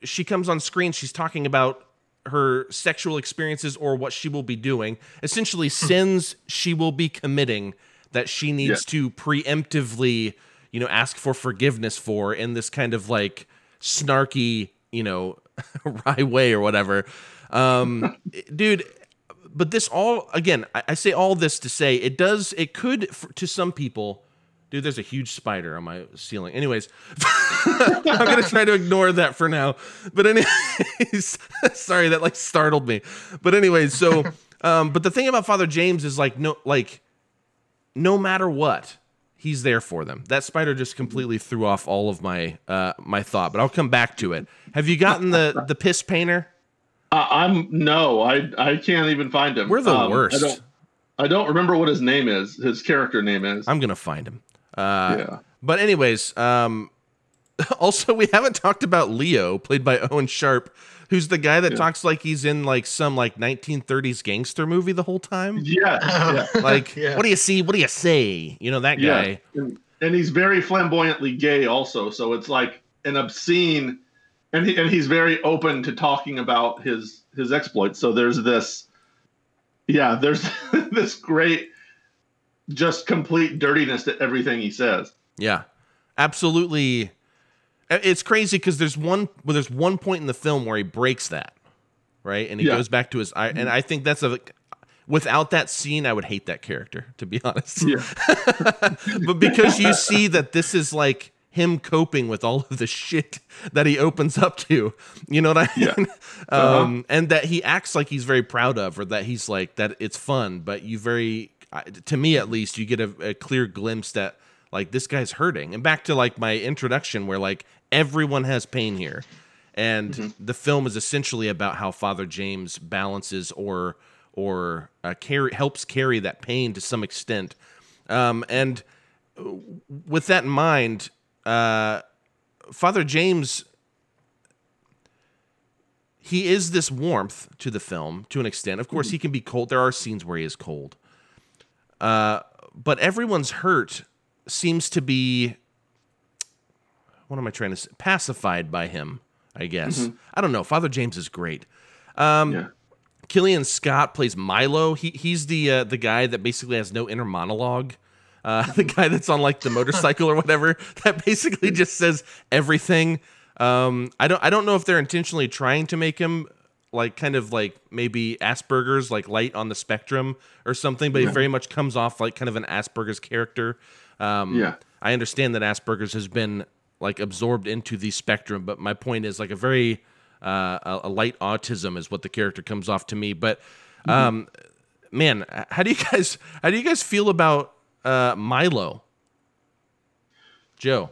she comes on screen, she's talking about her sexual experiences or what she will be doing. Essentially, sins she will be committing that she needs to preemptively, you know, ask for forgiveness for in this kind of like snarky, you know, wry way or whatever. Um, dude, but this all again, I, I say all this to say it does, it could to some people. Dude, there's a huge spider on my ceiling. Anyways, I'm gonna try to ignore that for now. But anyways, sorry that like startled me. But anyways, so um, but the thing about Father James is like no like no matter what, he's there for them. That spider just completely threw off all of my uh my thought, but I'll come back to it. Have you gotten the the piss painter? Uh, I'm no, I I can't even find him. We're the Um, worst. I don't, I don't remember what his name is. His character name is. I'm gonna find him. Uh, Yeah. But anyways, um, also we haven't talked about Leo, played by Owen Sharpe, who's the guy that Yeah. talks like he's in like some like 1930s gangster movie the whole time. Yeah, yeah. Like, Yeah. what do you see? What do you say? You know that Yeah, guy. and, and he's very flamboyantly gay also. So it's like an obscene, and he, and he's very open to talking about his his exploits. So there's this, yeah, there's this great, just complete dirtiness to everything he says. Yeah, absolutely. It's crazy because there's one well, there's one point in the film where he breaks that, right, and he Yeah. goes back to his. I, and I think that's a. Without that scene, I would hate that character, to be honest. Yeah. but because you see that this is like him coping with all of the shit that he opens up to, you know what I mean? Um, and that he acts like he's very proud of, or that he's like that it's fun. But you very, to me at least, you get a, a clear glimpse that like this guy's hurting. And back to like my introduction, where like everyone has pain here, and the film is essentially about how Father James balances or or uh, carry helps carry that pain to some extent. Um, and with that in mind, uh, Father James, he is this warmth to the film to an extent. Of course, he can be cold. There are scenes where he is cold. Uh, but everyone's hurt seems to be, what am I trying to say? Pacified by him, I guess. I don't know. Father James is great. Um, Yeah. Killian Scott plays Milo. He he's the uh, the guy that basically has no inner monologue. Uh, the guy that's on like the motorcycle or whatever that basically just says everything. Um, I don't I don't know if they're intentionally trying to make him like kind of like maybe Asperger's like light on the spectrum or something, but he very much comes off like kind of an Asperger's character. Um, Yeah. I understand that Asperger's has been like absorbed into the spectrum, but my point is like a very uh, a, a light autism is what the character comes off to me. But um, man, how do you guys how do you guys feel about uh, Milo? Joe,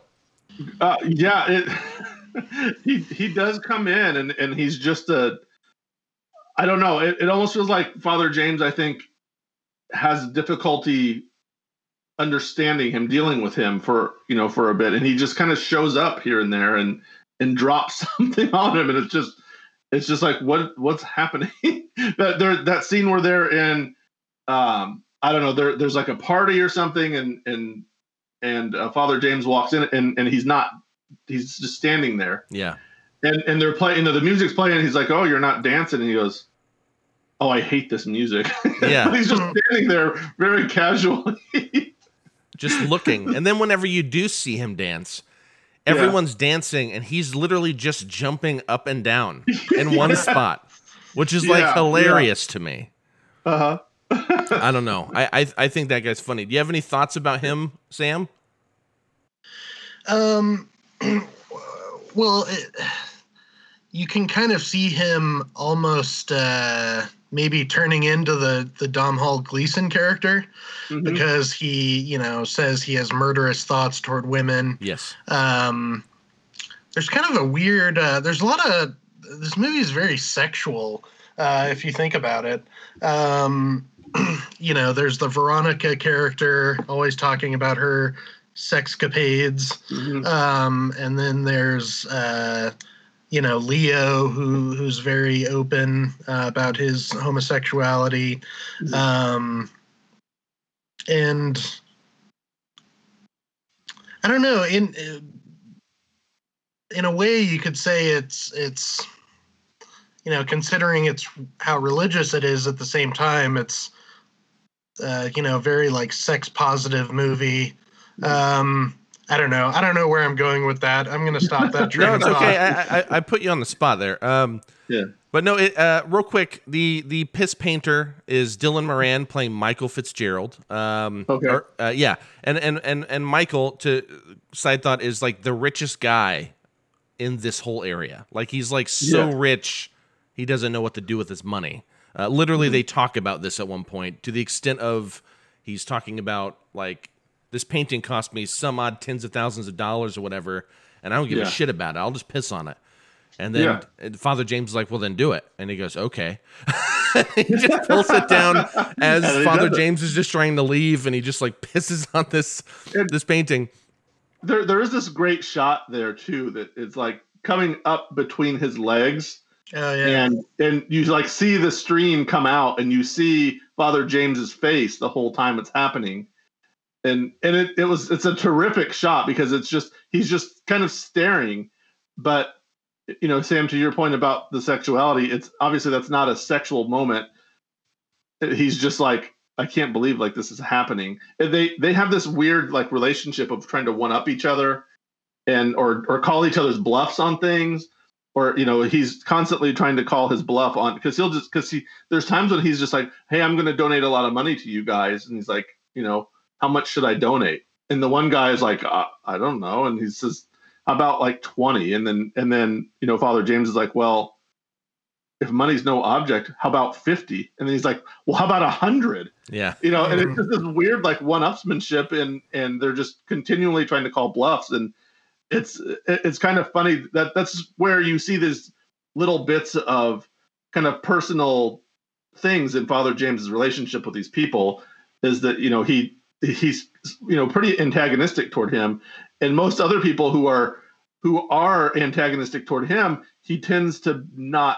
Uh, yeah, it, he he does come in and and he's just a. I don't know. It, it almost feels like Father James. I think has difficulty understanding him, dealing with him for you know for a bit, and he just kind of shows up here and there and and drops something on him, and it's just it's just like what what's happening? That there that scene where they're in um i don't know there there's like a party or something and and and uh, father james walks in and and he's not he's just standing there. Yeah. and and they're playing you know the music's playing. And he's like oh you're not dancing. And he goes oh i hate this music. Yeah. he's just standing there very casually just looking. And then whenever you do see him dance, everyone's dancing and he's literally just jumping up and down in one Yeah. spot, which is like Yeah, hilarious to me. uh-huh I don't know. I, I I think that guy's funny. Do you have any thoughts about him, Sam? Um, well, it, you can kind of see him almost uh, maybe turning into the the Domhnall Gleeson character because he, you know, says he has murderous thoughts toward women. Yes. Um, there's kind of a weird. Uh, there's a lot of this movie is very sexual uh, if you think about it. Um, you know, there's the Veronica character always talking about her sexcapades, um, and then there's uh, you know Leo who who's very open uh, about his homosexuality, um, and I don't know in in a way you could say it's it's you know considering it's how religious it is at the same time it's uh, you know very like sex positive movie um i don't know i don't know where i'm going with that i'm gonna stop that train No, it's okay. I, I I put you on the spot there. Um, yeah. But no, it, uh, real quick, the the piss painter is Dylan Moran playing Michael Fitzgerald. Um, Okay. or, uh, yeah, and and and and Michael to side thought is like the richest guy in this whole area. Like he's like so Yeah. rich, he doesn't know what to do with his money. Uh, literally, Mm-hmm. they talk about this at one point to the extent of he's talking about like this painting cost me some odd tens of thousands of dollars or whatever, and I don't give Yeah. a shit about it. I'll just piss on it. And then Yeah. and Father James is like, "Well, then do it." And he goes, "Okay." he just pulls it down as And Father. James is just trying to leave, and he just like pisses on this this painting. there there is this great shot there too that it's like coming up between his legs oh yeah and and you like see the stream come out and you see father james's face the whole time it's happening and and it, it was it's a terrific shot because it's just he's just kind of staring. But you know sam to your point about the sexuality it's obviously that's not a sexual moment. He's just like i can't believe like this is happening. And they they have this weird like relationship of trying to one up each other and or or call each other's bluffs on things. Or you know he's constantly trying to call his bluff on because he'll just because he there's times when he's just like hey i'm going to donate a lot of money to you guys. And he's like you know how much should i donate? And the one guy is like uh, i don't know. And he says about like 20 and then and then you know father james is like well if money's no object how about 50 and then he's like well how about a 100 Yeah, you know and it's just this weird like one-upsmanship and and they're just continually trying to call bluffs. And it's it's kind of funny that that's where you see these little bits of kind of personal things in father james's relationship with these people is that you know he he's you know pretty antagonistic toward him. And most other people who are who are antagonistic toward him he tends to not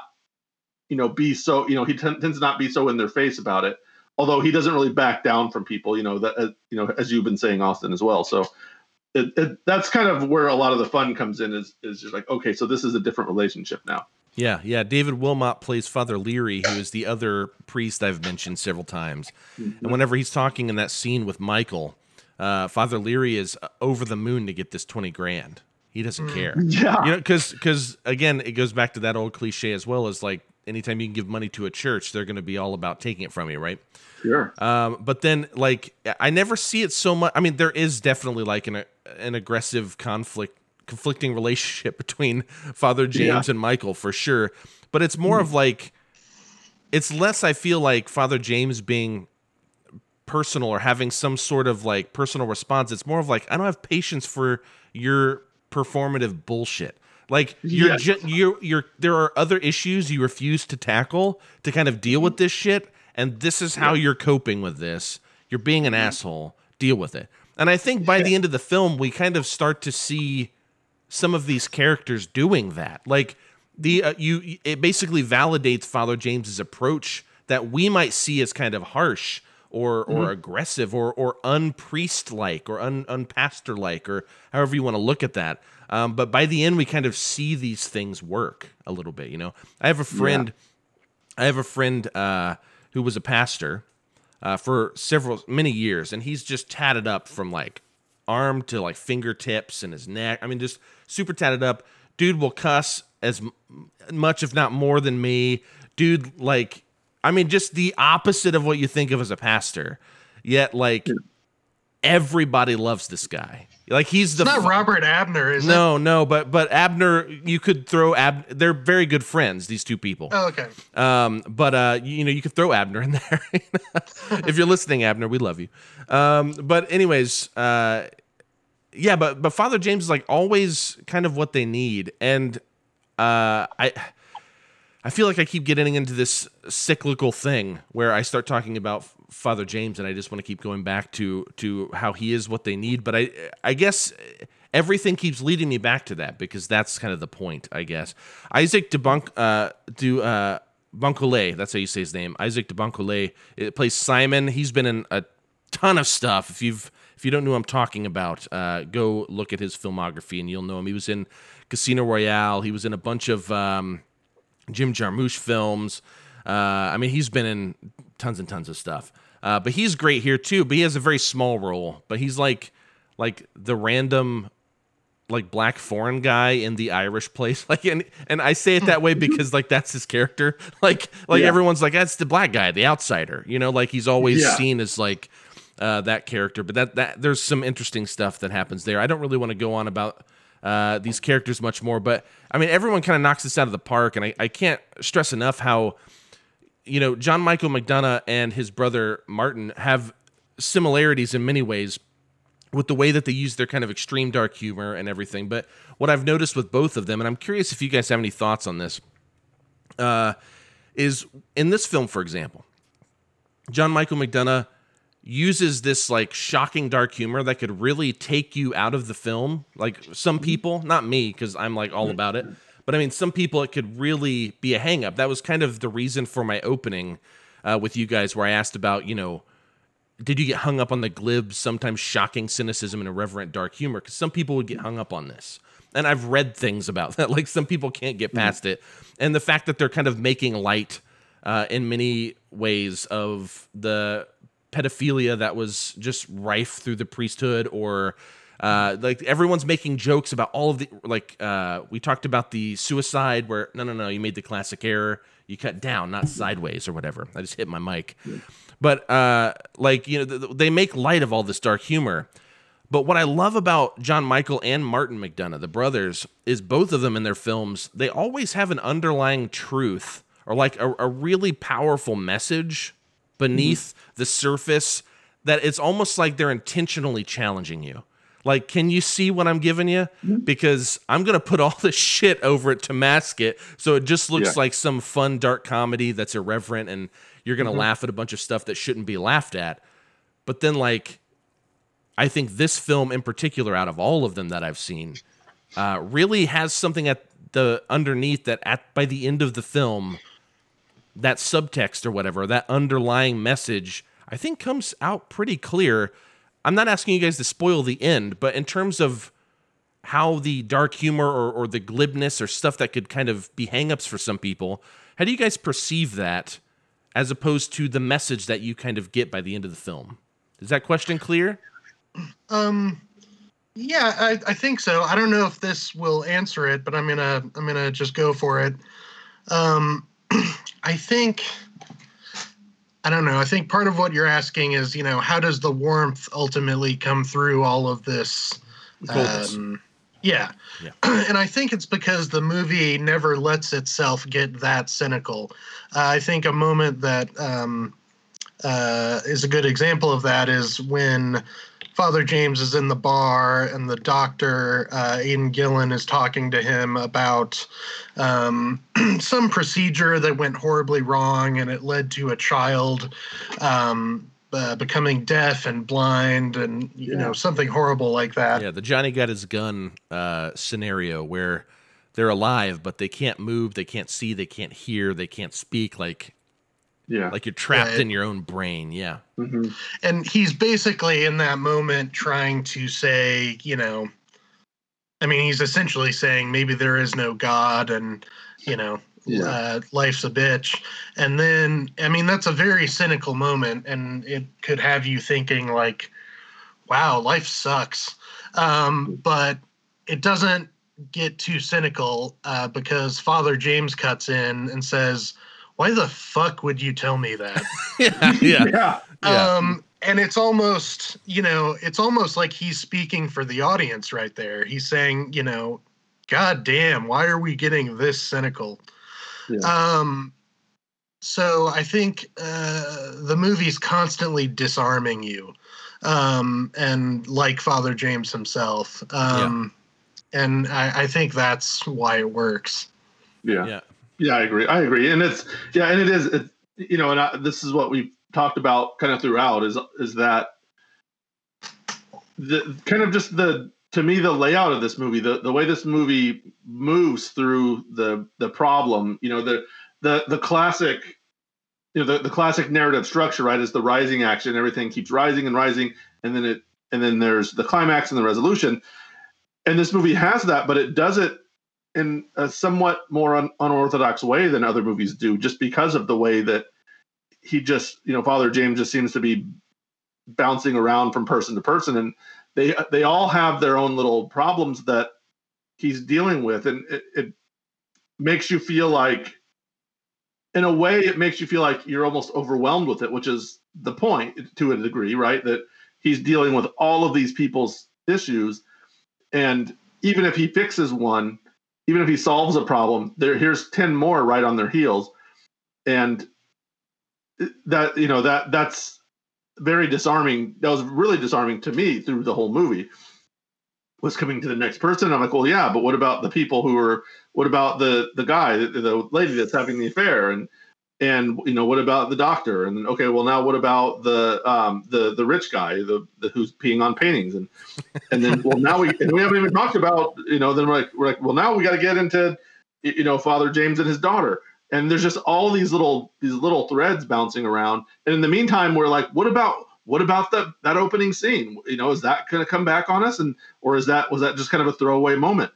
you know be so you know he ten- tends to not be so in their face about it. Although he doesn't really back down from people you know that uh, you know as you've been saying austin as well. So it, it, that's kind of where a lot of the fun comes in is is just like okay so this is a different relationship now yeah, yeah. David Wilmot plays Father Leary, who is the other priest I've mentioned several times. And whenever he's talking in that scene with Michael, uh, Father Leary is over the moon to get this twenty grand. He doesn't care. Yeah. you know, because because again, it goes back to that old cliche as well as like anytime you can give money to a church, they're going to be all about taking it from you, right? sure Um, but then, like, I never see it so much. I mean, there is definitely like an an aggressive conflict, conflicting relationship between Father James Yeah. and Michael for sure. But it's more of mm-hmm. like, it's less. I feel like Father James being personal or having some sort of like personal response. It's more of like I don't have patience for your performative bullshit. Like you're Yeah. ju- you're you're there are other issues you refuse to tackle to kind of deal with mm-hmm. this shit, and this is how you're coping with this. You're being an mm-hmm. asshole. Deal with it. And I think by the end of the film, we kind of start to see some of these characters doing that. Like the uh, you it basically validates Father James's approach that we might see as kind of harsh or or Mhm. aggressive or or unpriest like or un unpastor like or however you want to look at that. Um, but by the end, we kind of see these things work a little bit. You know, I have a friend. I have a friend uh, who was a pastor uh, for several many years, and he's just tatted up from like arm to like fingertips and his neck. I mean, just super tatted up. Dude will cuss as m- much, if not more, than me. Dude, like, I mean, just the opposite of what you think of as a pastor. Yet, like, everybody loves this guy. Like, he's the It's not Robert Abner, is it? no, no, but but Abner, you could throw Ab. They're very good friends. These two people. Oh, okay. Um, but uh, you, you know, you could throw Abner in there. if you're listening, Abner, we love you. Um, but anyways, uh, yeah, but but Father James is like always kind of what they need, and uh, I. I feel like I keep getting into this cyclical thing where I start talking about Father James and I just want to keep going back to to how he is what they need. But I I guess everything keeps leading me back to that because that's kind of the point. I guess Isaach de Bunk uh, do uh, Buncolet, that's how you say his name. Isaach de it plays Simon. He's been in a ton of stuff. If you've if you don't know who I'm talking about, uh, go look at his filmography and you'll know him. He was in Casino Royale. He was in a bunch of um, Jim Jarmusch films. Uh, I mean, he's been in tons and tons of stuff. Uh, but he's great here too. But he has a very small role. But he's like like the random like black foreign guy in the Irish place. Like and and I say it that way because like that's his character. Like like Yeah. everyone's like that's the black guy, the outsider. You know, like he's always Yeah. seen as like uh, that character. But that that there's some interesting stuff that happens there. I don't really want to go on about uh, these characters much more, but I mean everyone kind of knocks this out of the park, and I, I can't stress enough how you know John Michael McDonagh and his brother Martin have similarities in many ways with the way that they use their kind of extreme dark humor and everything. But what I've noticed with both of them, and I'm curious if you guys have any thoughts on this, uh, is in this film, for example, John Michael McDonagh uses this like shocking dark humor that could really take you out of the film. Like some people, not me, because I'm like all about it. But I mean, some people it could really be a hang up. That was kind of the reason for my opening uh, with you guys, where I asked about, you know, did you get hung up on the glib, sometimes shocking cynicism and irreverent dark humor? Because some people would get hung up on this. And I've read things about that. Like some people can't get past it. And the fact that they're kind of making light uh, in many ways of the pedophilia that was just rife through the priesthood or uh, like everyone's making jokes about all of the like uh, we talked about the suicide where no no no you made the classic error. You cut down not sideways or whatever. I just hit my mic. But uh, like you know th- th- they make light of all this dark humor. But what I love about John Michael and Martin McDonagh, the brothers, is both of them in their films, they always have an underlying truth or like a, a really powerful message beneath the surface that it's almost like they're intentionally challenging you. Like, can you see what I'm giving you? Because I'm going to put all this shit over it to mask it. So it just looks Yeah. like some fun, dark comedy that's irreverent and you're going to Mhm. laugh at a bunch of stuff that shouldn't be laughed at. But then, like, I think this film in particular, out of all of them that I've seen, uh, really has something at the underneath that at by the end of the film, that subtext or whatever, that underlying message, I think comes out pretty clear. I'm not asking you guys to spoil the end, but in terms of how the dark humor or, or the glibness or stuff that could kind of be hangups for some people, how do you guys perceive that as opposed to the message that you kind of get by the end of the film? Is that question clear? Um, yeah, I, I think so. I don't know if this will answer it, but I'm gonna I'm gonna just go for it. Um, I think I don't know. I think part of what you're asking is, you know, how does the warmth ultimately come through all of this? Um, yeah. Yeah. and I think it's because the movie never lets itself get that cynical. Uh, I think a moment that um, uh, is a good example of that is when Father James is in the bar and the doctor, uh, Aidan Gillen, is talking to him about um, some procedure that went horribly wrong and it led to a child um, uh, becoming deaf and blind and, you know, something horrible like that. Yeah, the Johnny got his gun uh, scenario where they're alive, but they can't move, they can't see, they can't hear, they can't speak. Like, yeah, like you're trapped Right. in your own brain. Yeah, Mm-hmm. and he's basically in that moment trying to say, you know, I mean, he's essentially saying maybe there is no God, and you know, Yeah. uh, life's a bitch. And then, I mean, that's a very cynical moment, and it could have you thinking like, "Wow, life sucks," um, but it doesn't get too cynical uh, because Father James cuts in and says, "Why the fuck would you tell me that?" yeah, yeah. yeah. Yeah. Um, and it's almost, you know, it's almost like he's speaking for the audience right there. He's saying, you know, God damn, why are we getting this cynical? Yeah. Um, so I think uh, the movie's constantly disarming you, um, and like Father James himself. Um, And I, I think that's why it works. Yeah. yeah, Yeah, I agree. I agree, and it's yeah, and it is. It, you know, and I, this is what we've talked about kind of throughout is is that the kind of just the to me the layout of this movie, the the way this movie moves through the the problem. You know, the the the classic. You know the, the classic narrative structure, right? Is the rising action. Everything keeps rising and rising, and then it, and then there's the climax and the resolution. And this movie has that, but it does it in a somewhat more un- unorthodox way than other movies do, just because of the way that he just, you know, Father James just seems to be bouncing around from person to person, and they they all have their own little problems that he's dealing with, and it, it makes you feel like, in a way, it makes you feel like you're almost overwhelmed with it, which is the point to a degree, right? That he's dealing with all of these people's issues, and even if he fixes one, even if he solves a problem, there here's 10 more right on their heels. And that, you know, that that's very disarming. That was really disarming to me through the whole movie. Was coming to the next person. I'm like, well, yeah, but what about the people who are? What about the the guy, the, the lady that's having the affair, and and you know, what about the doctor? And then, okay, well, now what about the um the the rich guy, the, the who's peeing on paintings, and and then well, now we and we haven't even talked about you know, then we're like we're like, well, now we got to get into you know Father James and his daughter, and there's just all these little these little threads bouncing around, and in the meantime, we're like, what about what about that that opening scene? You know, is that going to come back on us, and or is that was that just kind of a throwaway moment?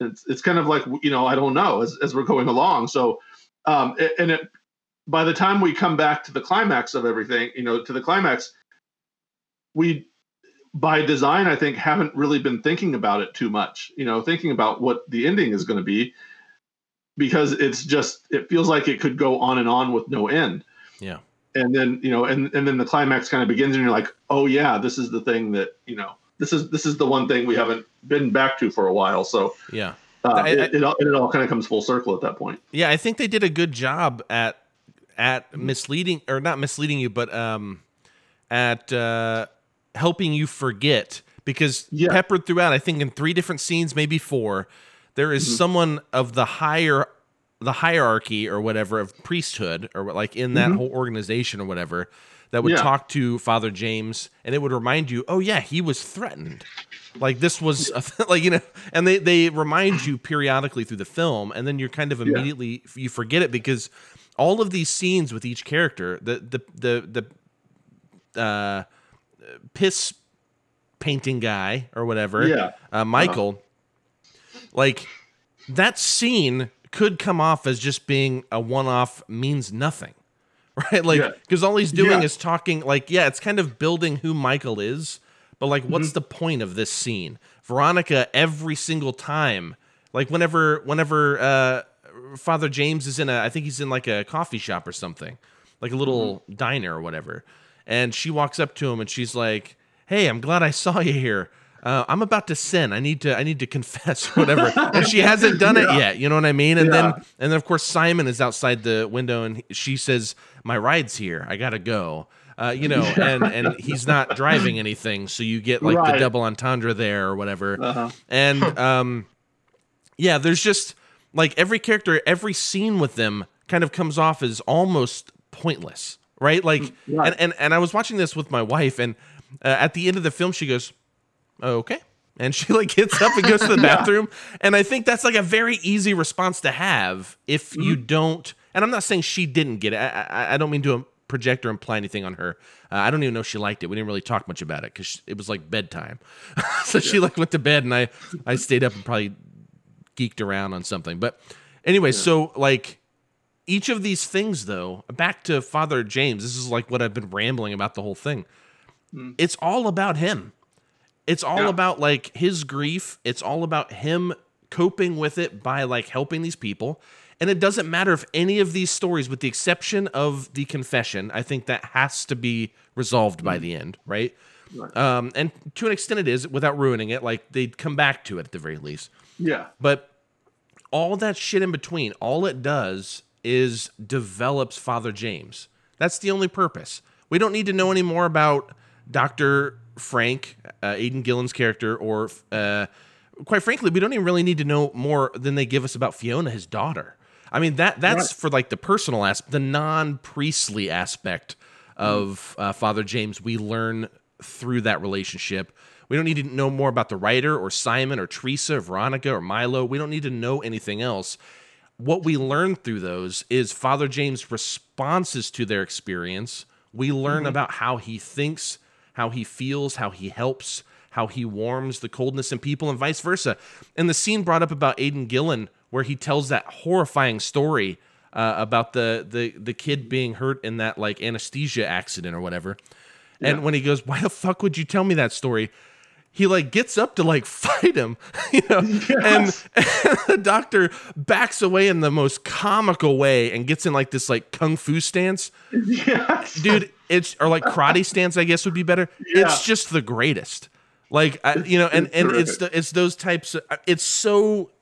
It's it's kind of like you know I don't know as as we're going along. So, um, and it by the time we come back to the climax of everything, you know, to the climax, we by design I think haven't really been thinking about it too much. You know, thinking about what the ending is going to be because it's just it feels like it could go on and on with no end yeah. and then you know and and then the climax kind of begins and you're like oh yeah this is the thing that you know this is this is the one thing we haven't been back to for a while so Yeah. uh, I- it, I- it, all, it all kind of comes full circle at that point Yeah, I think they did a good job at at misleading or not misleading you, but um at uh helping you forget because peppered throughout, I think in three different scenes, maybe four, there is Mhm. someone of the higher the hierarchy or whatever of priesthood or like in that Mhm. whole organization or whatever that would Yeah. talk to Father James and it would remind you, oh yeah, he was threatened. Like this was a th- like you know, and they they remind you periodically through the film, and then you're kind of Yeah. immediately you forget it because all of these scenes with each character, the the the the uh, piss painting guy or whatever, Yeah. uh, Michael, like that scene could come off as just being a one-off means nothing right like Yeah. because all he's doing Yeah. is talking like yeah it's kind of building who michael is but like Mm-hmm. what's the point of this scene veronica every single time like whenever whenever uh father james is in a i think he's in like a coffee shop or something like a little Mm-hmm. diner or whatever and she walks up to him and she's like hey i'm glad i saw you here uh, I'm about to sin. I need to. I need to confess, whatever. and she hasn't done it yet. You know what I mean? And Yeah. then, and then, of course, Simon is outside the window, and she says, "My ride's here. I gotta go." Uh, you know, and and he's not driving anything, so you get like the double entendre there or whatever. Uh-huh. And um, yeah, there's just like every character, every scene with them kind of comes off as almost pointless, right? Like, Right. and and and I was watching this with my wife, and uh, at the end of the film, she goes, "Okay." And she like gets up and goes to the bathroom. And I think that's like a very easy response to have if you don't. And I'm not saying she didn't get it. I, I, I don't mean to project or imply anything on her. Uh, I don't even know if she liked it. We didn't really talk much about it because it was like bedtime. so she like went to bed and I I stayed up and probably geeked around on something. But anyway, so like each of these things though, back to Father James. This is like what I've been rambling about the whole thing. It's all about him. It's all Yeah. about like his grief. It's all about him coping with it by like helping these people. And it doesn't matter if any of these stories, with the exception of the confession, I think that has to be resolved by the end, right? Um, and to an extent, it is without ruining it. Like they'd come back to it at the very least. Yeah. But all that shit in between, all it does is develops Father James. That's the only purpose. We don't need to know any more about Dr. Frank, uh, Aidan Gillen's character, or uh, quite frankly, we don't even really need to know more than they give us about Fiona, his daughter. I mean that that's Right. for like the personal aspect, the non-priestly aspect of uh, Father James. We learn through that relationship. We don't need to know more about the writer or Simon or Teresa or Veronica or Milo. We don't need to know anything else. What we learn through those is Father James' responses to their experience. We learn Mhm. about how he thinks, how he feels, how he helps, how he warms the coldness in people, and vice versa. And the scene brought up about Aidan Gillen, where he tells that horrifying story uh, about the, the the kid being hurt in that like anesthesia accident or whatever. And when he goes, "Why the fuck would you tell me that story?" He like gets up to like fight him, you know, and, and the doctor backs away in the most comical way and gets in like this like kung fu stance. Dude, it's or like karate stance, I guess would be better. It's just the greatest. Like I, you know, and it's and it's the, it's those types. Of, uh, it's so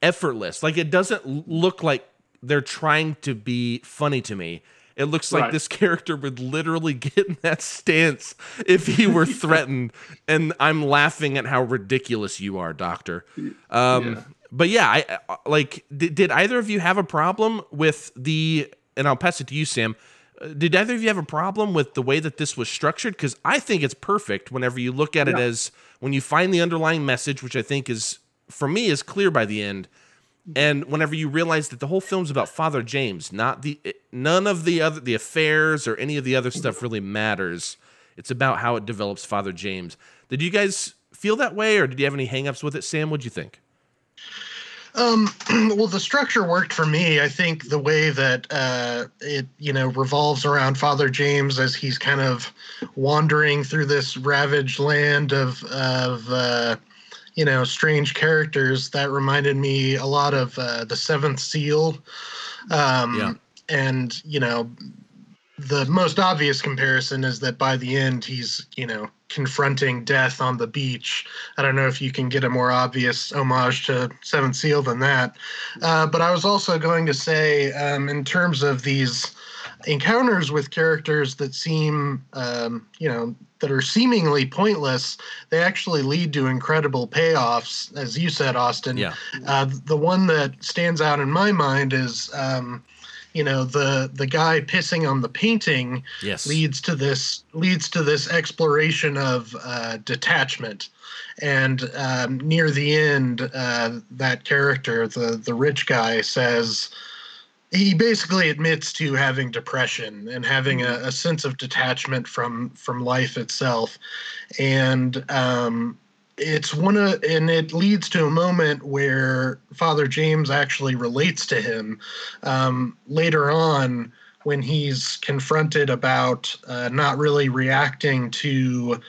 effortless. Like it doesn't look like they're trying to be funny to me. It looks like Right. this character would literally get in that stance if he were threatened, and I'm laughing at how ridiculous you are, Doctor. Um, But yeah, I I- like. Did, did either of you have a problem with the? And I'll pass it to you, Sam. Uh, Did either of you have a problem with the way that this was structured? Because I think it's perfect. Whenever you look at it as when you find the underlying message, which I think is for me is clear by the end, and whenever you realize that the whole film's about Father James, not the none of the other the affairs or any of the other stuff really matters. It's about how it develops Father James. Did you guys feel that way, or did you have any hangups with it, Sam? What'd you think? Um, well, the structure worked for me. I think the way that uh, it, you know, revolves around Father James as he's kind of wandering through this ravaged land of of uh, you know strange characters. That reminded me a lot of uh, the Seventh Seal. Um, Yeah. And you know, the most obvious comparison is that by the end he's you know confronting death on the beach i don't know if you can get a more obvious homage to seventh seal than that uh, but i was also going to say um, in terms of these encounters with characters that seem um, you know that are seemingly pointless they actually lead to incredible payoffs as you said austin Yeah. uh, the one that stands out in my mind is um, you know the the guy pissing on the painting Yes. leads to this leads to this exploration of uh, detachment and um, near the end uh, that character the the rich guy says he basically admits to having depression and having a, a sense of detachment from from life itself. And um, it's one of and it leads to a moment where father james actually relates to him um, later on when he's confronted about uh, not really reacting to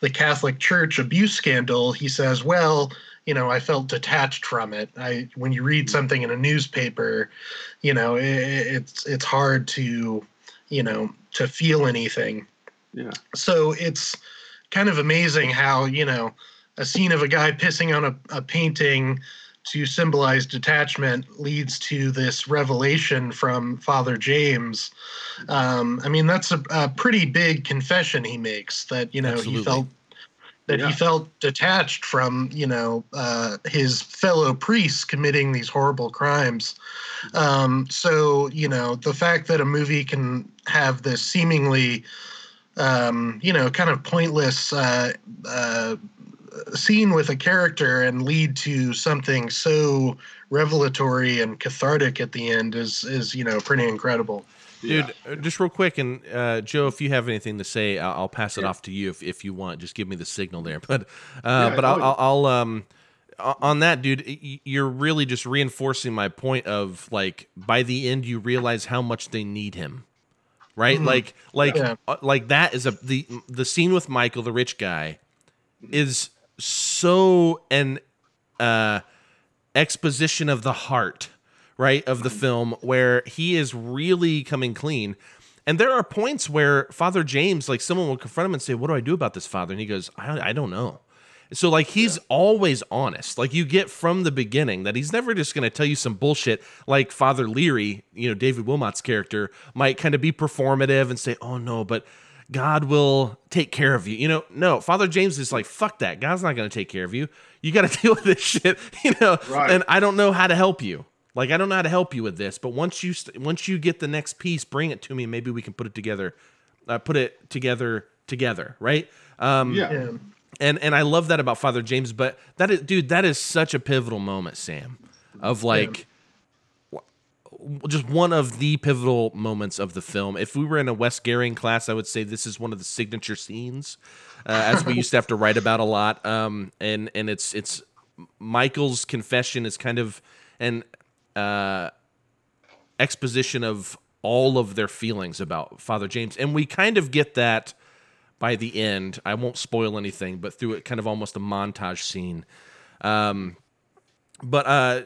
the catholic church abuse scandal. He says well you know i felt detached from it. I when you read something in a newspaper you know it, it's it's hard to you know to feel anything. Yeah. so it's kind of amazing how you know a scene of a guy pissing on a, a painting to symbolize detachment leads to this revelation from father james. Um, i mean that's a, a pretty big confession he makes that you know Absolutely. he felt that Yeah. he felt detached from you know uh, his fellow priests committing these horrible crimes um, so you know the fact that a movie can have this seemingly um, you know kind of pointless uh, uh, scene with a character and lead to something so revelatory and cathartic at the end is is you know pretty incredible dude yeah. just real quick and uh, joe if you have anything to say i'll, I'll pass it yeah. off to you if, if you want just give me the signal there but uh, yeah, but I'll, I'll, I'll um on that dude you're really just reinforcing my point of like by the end you realize how much they need him right mm-hmm. like like yeah. uh, like that is a the the scene with michael the rich guy is so an uh exposition of the heart right of the film where he is really coming clean and there are points where father james like someone will confront him and say what do i do about this father and he goes i, I don't know so like he's yeah. always honest. Like you get from the beginning that he's never just going to tell you some bullshit like Father Leary, you know, David Wilmot's character might kind of be performative and say, "Oh no, but God will take care of you." You know, no, Father James is like, "Fuck that. God's not going to take care of you. You got to deal with this shit." You know, right. and I don't know how to help you. Like I don't know how to help you with this, but once you st- once you get the next piece, bring it to me. Maybe we can put it together. Uh, put it together together, right? Um, yeah. yeah and and I love that about Father James. But that is, dude, that is such a pivotal moment, Sam, of like. Just one of the pivotal moments of the film. If we were in a Wes Goering class, I would say this is one of the signature scenes, uh, as we used to have to write about a lot. Um, and and it's it's Michael's confession is kind of an uh, exposition of all of their feelings about Father James, and we kind of get that by the end. I won't spoil anything, but through it kind of almost a montage scene. Um, but uh,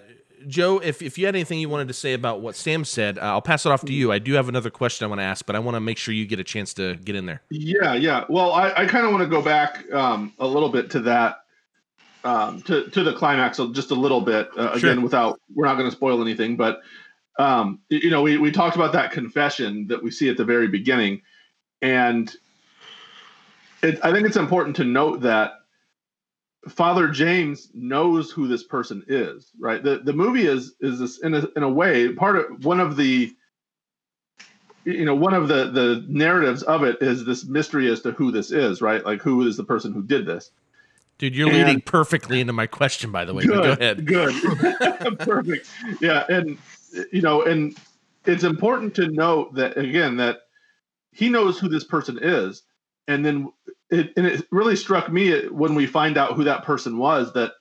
Joe, if, if you had anything you wanted to say about what Sam said, uh, I'll pass it off to you. I do have another question I want to ask, but I want to make sure you get a chance to get in there. Yeah, yeah. Well, I, I kind of want to go back um, a little bit to that, um, to to the climax, just a little bit. Uh, again, without we're not going to spoil anything, but um, you know, we we talked about that confession that we see at the very beginning, and it, I think it's important to note that Father James knows who this person is, right? The the movie is is this in a in a way part of one of the you know one of the the narratives of it is this mystery as to who this is, right? Like who is the person who did this? Dude, you're and, leading perfectly into my question, by the way. Good, go ahead. Good, perfect. Yeah, and you know, and it's important to note that again that he knows who this person is, and then it, and it really struck me when we find out who that person was that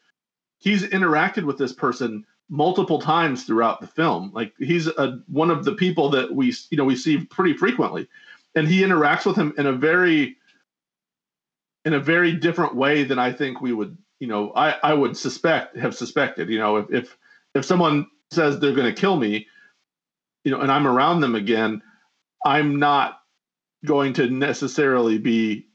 he's interacted with this person multiple times throughout the film like he's a, one of the people that we you know we see pretty frequently and he interacts with him in a very in a very different way than i think we would you know i i would suspect have suspected you know if if if someone says they're going to kill me you know and i'm around them again i'm not going to necessarily be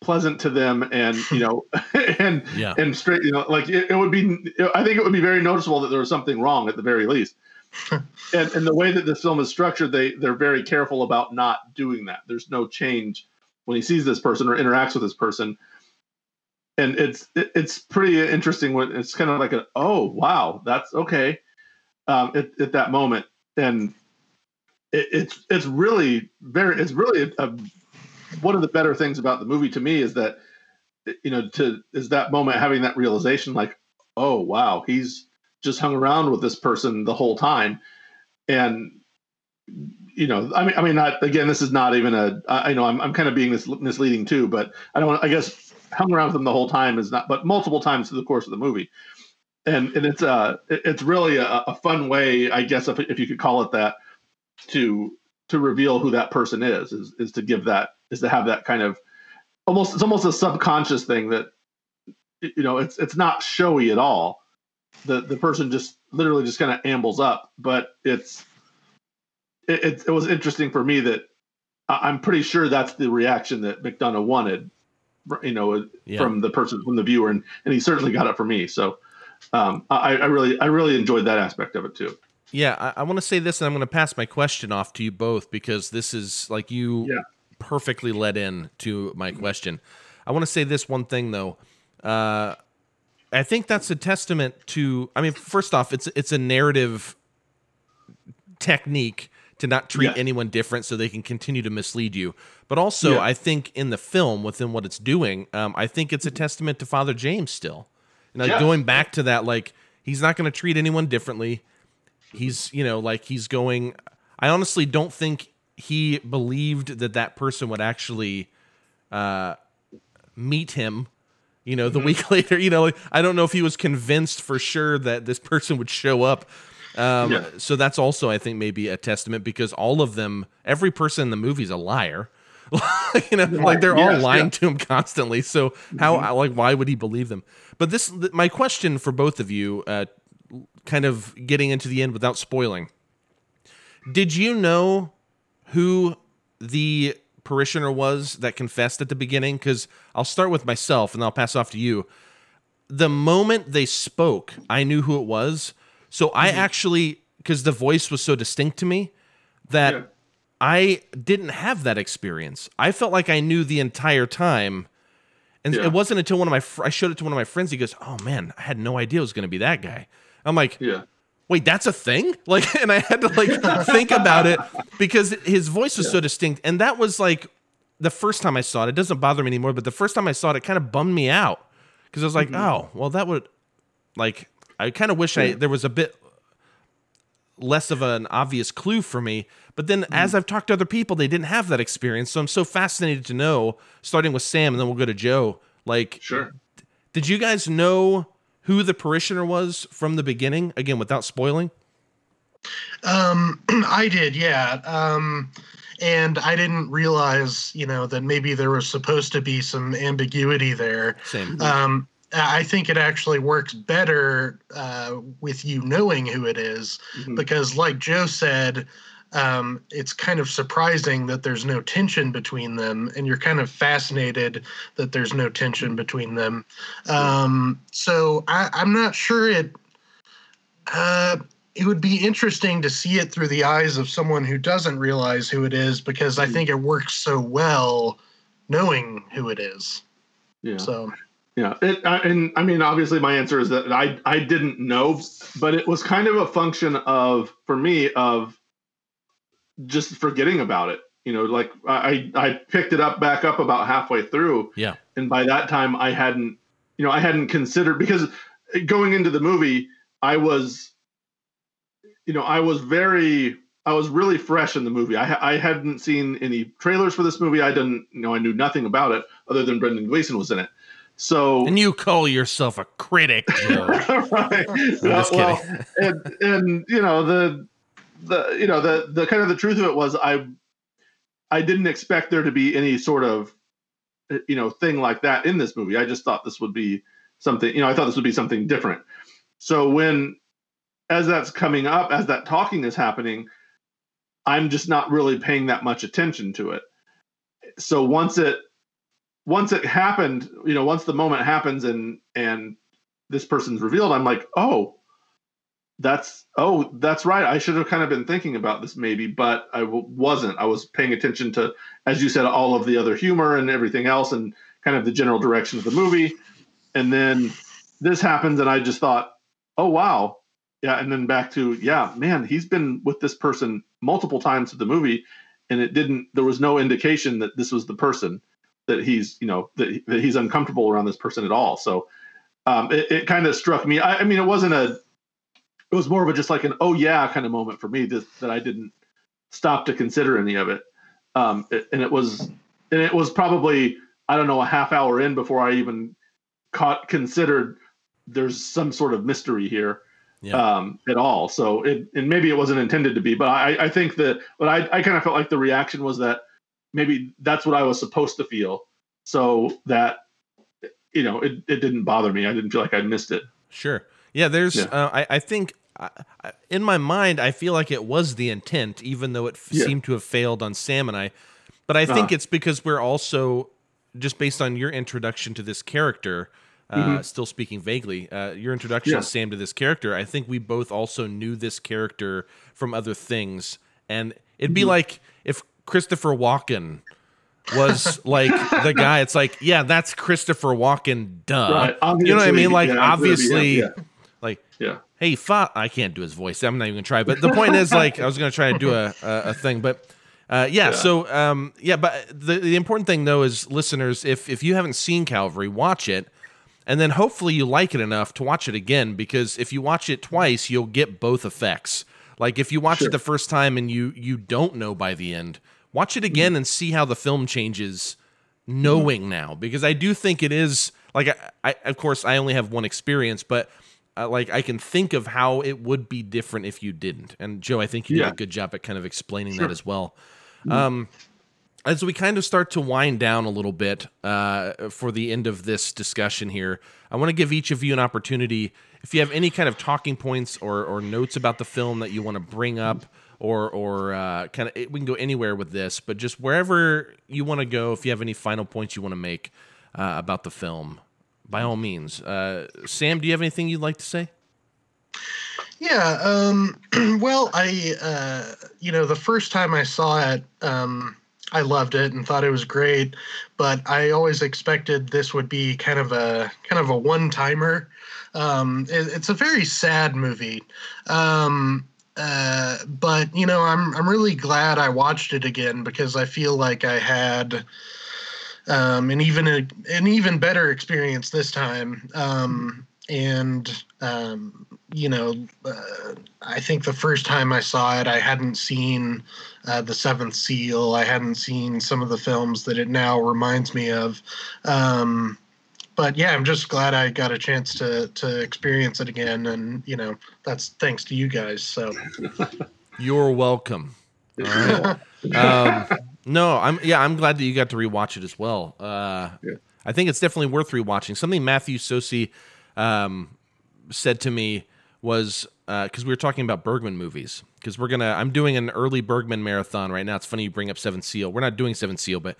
pleasant to them and you know and yeah. and straight you know like it, it, would be i think it would be very noticeable that there was something wrong at the very least and and the way that this film is structured they they're very careful about not doing that there's no change when he sees this person or interacts with this person. And it's it's pretty interesting when it's kind of like a oh wow that's okay um at, at that moment. And it, it's it's really very it's really a, one of the better things about the movie to me is that you know to is that moment having that realization like oh wow he's just hung around with this person the whole time. And you know i mean i mean not again this is not even a i know i'm, I'm kind of being this misleading too but i don't i guess hung around with them the whole time is not but multiple times through the course of the movie. And and it's uh it's really a, a fun way i guess if, if you could call it that to to reveal who that person is is is to give that is to have that kind of almost it's almost a subconscious thing that you know it's it's not showy at all. The the person just literally just kind of ambles up but it's it, it, it was interesting for me that i'm pretty sure that's the reaction that McDonagh wanted you know yeah. from the person from the viewer and and he certainly got it for me so um, I, I really i really enjoyed that aspect of it too yeah, I, I want to say this, and I'm going to pass my question off to you both because this is like you yeah. perfectly led in to my question. I want to say this one thing though. Uh, I think that's a testament to. I mean, first off, it's it's a narrative technique to not treat Yeah. anyone different so they can continue to mislead you. But also, Yeah. I think in the film, within what it's doing, um, I think it's a testament to Father James still. And like Yeah. going back to that, like he's not going to treat anyone differently. He's, you know, like he's going. I honestly don't think he believed that that person would actually uh, meet him. You know, the week later, you know, like, I don't know if he was convinced for sure that this person would show up. Um, Yeah. So that's also, I think, maybe a testament because all of them, every person in the movie is a liar. you know, like they're all lying yeah. to him constantly. So how, like, why would he believe them? But this, th- my question for both of you, uh, kind of getting into the end without spoiling. Did you know who the parishioner was that confessed at the beginning? Because I'll start with myself and I'll pass off to you. The moment they spoke, I knew who it was. So I mm-hmm. actually, because the voice was so distinct to me, that I didn't have that experience. I felt like I knew the entire time. And Yeah. it wasn't until one of my fr- I showed it to one of my friends. He goes, "Oh man, I had no idea it was going to be that guy." I'm like, Yeah. wait, that's a thing? Like, and I had to like think about it because his voice was so distinct. And that was like the first time I saw it. It doesn't bother me anymore, but the first time I saw it, it kind of bummed me out because I was like, mm-hmm. oh, well, that would like, I kind of wish I there was a bit less of an obvious clue for me. But then as I've talked to other people, they didn't have that experience. So I'm so fascinated to know, starting with Sam and then we'll go to Joe. Like, Sure. did you guys know who the parishioner was from the beginning? Again, without spoiling. Um, I did, yeah. Um, and I didn't realize, you know, that maybe there was supposed to be some ambiguity there. Same. Um, I think it actually works better uh, with you knowing who it is, because, like Joe said, um, it's kind of surprising that there's no tension between them, and you're kind of fascinated that there's no tension between them. Um, so I, I'm not sure it. Uh, it would be interesting to see it through the eyes of someone who doesn't realize who it is, because I think it works so well knowing who it is. Yeah. So Yeah, it, I, and I mean, obviously, my answer is that I I didn't know, but it was kind of a function of for me of just forgetting about it. You know, like I I picked it up back up about halfway through, Yeah. and by that time I hadn't, you know, I hadn't considered because going into the movie I was, you know, I was very. I was really fresh in the movie. I, I hadn't seen any trailers for this movie. I didn't, you know, I knew nothing about it other than Brendan Gleeson was in it. So And you call yourself a critic, right. Just well, and and you know the the you know the the kind of the truth of it was I I didn't expect there to be any sort of eh, you know thing like that in this movie. I just thought this would be something you know I thought this would be something different. So when as that's coming up, as that talking is happening, I'm just not really paying that much attention to it. So once it once it happened, you know, once the moment happens and and this person's revealed, I'm like, oh, that's oh, that's right. I should have kind of been thinking about this maybe, but I w- wasn't. I was paying attention to, as you said, all of the other humor and everything else, and kind of the general direction of the movie. And then this happens, and I just thought, oh wow, yeah. And then back to yeah, man, he's been with this person multiple times in the movie, and it didn't. There was no indication that this was the person that he's you know that, that he's uncomfortable around this person at all. So um, it, it kind of struck me. I, I mean, it wasn't a. It was more of a just like an oh yeah kind of moment for me that, that I didn't stop to consider any of it. Um, it- and it was and it was probably I don't know a half hour in before I even caught considered there's some sort of mystery here um, at all. So it and maybe it wasn't intended to be, but I, I think that but I, I kind of felt like the reaction was that maybe that's what I was supposed to feel. So that you know it, it didn't bother me. I didn't feel like I missed it. Sure. Yeah, there's. Yeah. Uh, I, I think I, I- in my mind, I feel like it was the intent, even though it f- Yeah. seemed to have failed on Sam and I. But I think Uh-huh. it's because we're also just based on your introduction to this character. Uh, Mhm. Still speaking vaguely, uh, your introduction, Yeah. Sam, to this character. I think we both also knew this character from other things, and it'd Mm-hmm. be like if Christopher Walken was like the guy. It's like, yeah, that's Christopher Walken. Duh. Right, You know what I mean? Like, yeah, it's gonna be him, obviously, yeah. Like, yeah. Hey, fa I can't do his voice. I'm not even gonna try. But the point is, like, I was gonna try to do a a, a thing, but. Uh, yeah, Yeah. So um, yeah, but the the important thing though is listeners, if if you haven't seen Calvary, watch it, and then hopefully you like it enough to watch it again. Because if you watch it twice, you'll get both effects. Like if you watch Sure. it the first time and you you don't know by the end, watch it again and see how the film changes, knowing now. Because I do think it is like I, I of course I only have one experience, but. Uh, like I can think of how it would be different if you didn't, and Joe, I think you Yeah. did a good job at kind of explaining Sure. that as well. Um, as we kind of start to wind down a little bit uh, for the end of this discussion here, I want to give each of you an opportunity. If you have any kind of talking points or, or notes about the film that you want to bring up, or or uh, kind of we can go anywhere with this, but just wherever you want to go. If you have any final points you want to make uh, about the film, by all means. Uh, Sam, do you have anything you'd like to say? Yeah. Um, well, I, uh, you know, the first time I saw it, um, I loved it and thought it was great, but I always expected this would be kind of a kind of a one timer. Um, it, it's a very sad movie. Um, uh, but you know, I'm I'm really glad I watched it again because I feel like I had um, an even a, an even better experience this time. Um, and um, you know, uh, I think the first time I saw it, I hadn't seen uh, the Seventh Seal. I hadn't seen some of the films that it now reminds me of. Um, but yeah, I'm just glad I got a chance to to experience it again, and you know, that's thanks to you guys. So You're welcome. All right. um, no, I'm yeah, I'm glad that you got to rewatch it as well. Uh, I think it's definitely worth rewatching. Something Matthew Sosi um, said to me was because we were talking about Bergman movies. Because we're gonna, I'm doing an early Bergman marathon right now. It's funny you bring up Seven Seal. We're not doing Seven Seal, but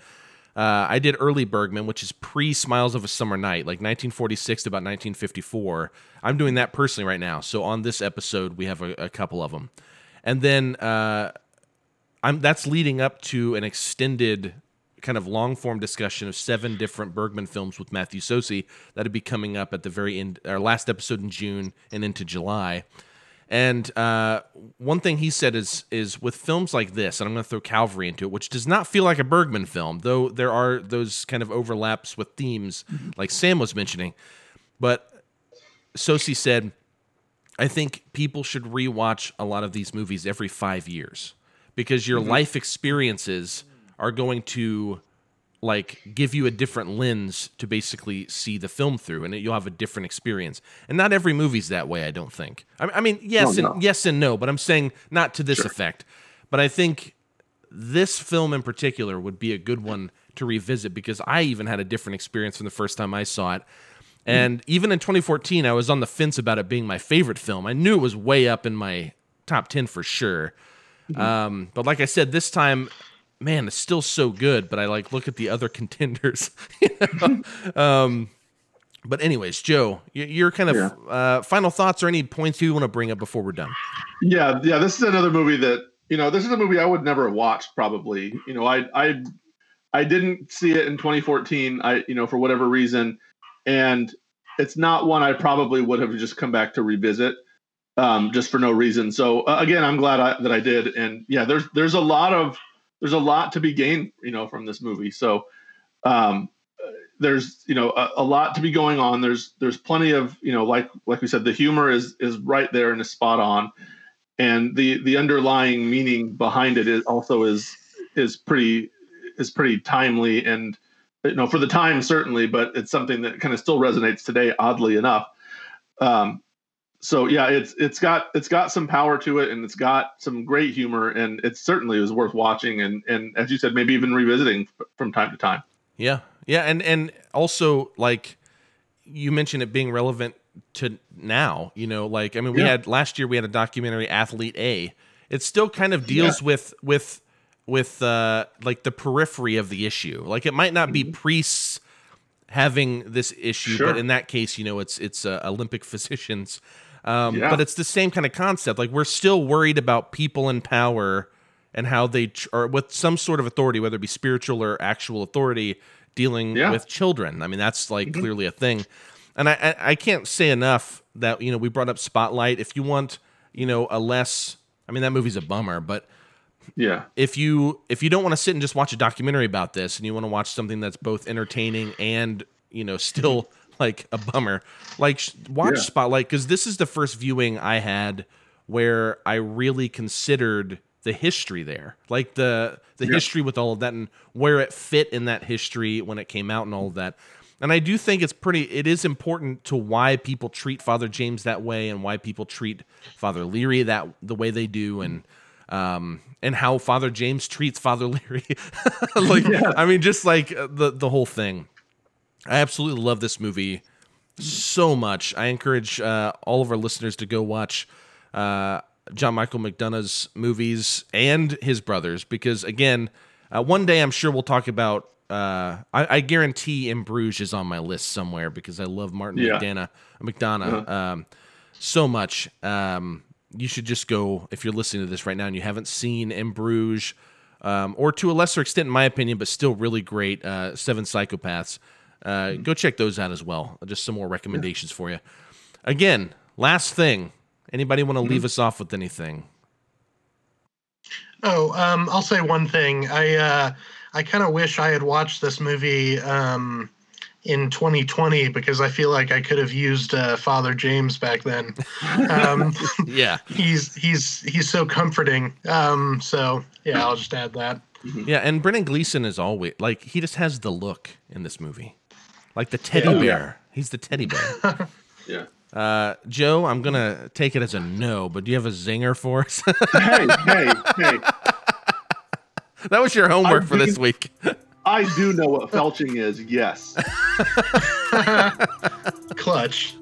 uh, I did early Bergman, which is pre Smiles of a Summer Night, like 1946 to about 1954. I'm doing that personally right now. So on this episode, we have a, a couple of them, and then uh, I'm that's leading up to an extended kind of long form discussion of seven different Bergman films with Matthew Sosi that'll be coming up at the very end, our last episode in June and into July. And uh, one thing he said is is with films like this, and I'm going to throw Calvary into it, which does not feel like a Bergman film, though there are those kind of overlaps with themes, like Sam was mentioning. But Sosi said, I think people should rewatch a lot of these movies every five years because your Mhm. life experiences are going to like give you a different lens to basically see the film through and you'll have a different experience. And not every movie's that way i don't think. I, I mean yes No, and no. yes and no but i'm saying not to this Sure. effect. But i think this film in particular would be a good one to revisit because i even had a different experience from the first time i saw it. And even in 2014 i was on the fence about it being my favorite film. I knew it was way up in my top 10 for sure. Um, but like i said this time man, it's still so good. But I like look at the other contenders. you know? um, but anyways, Joe, your kind of Yeah. uh, final thoughts or any points you want to bring up before we're done? Yeah, yeah. This is another movie that you know. This is a movie I would never have watched. Probably, you know, I I I didn't see it in 2014. I you know for whatever reason, and it's not one I probably would have just come back to revisit, um, just for no reason. So uh, again, I'm glad I, that I did. And yeah, there's there's a lot of there's a lot to be gained, you know, from this movie. So um, there's you know a, a lot to be going on. There's there's plenty of you know like like we said, the humor is is right there and is spot on, and the the underlying meaning behind it is also is is pretty is pretty timely and you know for the time certainly, but it's something that kind of still resonates today, oddly enough. Um, so yeah, it's it's got it's got some power to it, and it's got some great humor, and it certainly was worth watching, and and as you said, maybe even revisiting from time to time. Yeah, yeah, and and also like you mentioned it being relevant to now. You know, like I mean, we Yeah. had last year we had a documentary, Athlete A. It still kind of deals Yeah. with with with uh like the periphery of the issue. Like it might not be Mm-hmm. priests having this issue, Sure. but in that case, you know, it's it's uh, Olympic physicians. Um, Yeah. But it's the same kind of concept. Like we're still worried about people in power and how they tr- or with some sort of authority, whether it be spiritual or actual authority, dealing Yeah. with children. I mean, that's like clearly a thing. And I, I I can't say enough that you know we brought up Spotlight. If you want, you know, a less, I mean, that movie's a bummer, but yeah, if you if you don't want to sit and just watch a documentary about this, and you want to watch something that's both entertaining and you know still like a bummer, like watch Yeah. Spotlight because this is the first viewing I had where I really considered the history there, like the the Yeah. history with all of that and where it fit in that history when it came out and all of that. And I do think it's pretty. It is important to why people treat Father James that way and why people treat Father Leary that the way they do and um and how Father James treats Father Leary. like I mean, just like uh, the the whole thing. I absolutely love this movie so much. I encourage uh, all of our listeners to go watch uh, John Michael McDonagh's movies and his brothers because, again, uh, one day I'm sure we'll talk about. Uh, I, I guarantee In Bruges is on my list somewhere because I love Martin Yeah. McDonagh, McDonagh um, so much. Um, you should just go if you're listening to this right now and you haven't seen In Bruges, um, or to a lesser extent, in my opinion, but still really great. Uh, Seven Psychopaths. Uh, go check those out as well. Just some more recommendations for you. Again, last thing. Anybody want to leave us off with anything? Oh, um, I'll say one thing. I uh, I kind of wish I had watched this movie um, in 2020 because I feel like I could have used uh, Father James back then. Um, yeah, he's he's he's so comforting. Um, so yeah, I'll just add that. Yeah, and Brendan Gleeson is always like he just has the look in this movie, like the teddy Yeah. Oh, bear. yeah. He's the teddy bear. Yeah. Uh, Joe, I'm gonna take it as a no, but do you have a zinger for us? hey, hey, hey. that was your homework I for this week. I do know what felching is. Yes. Clutch.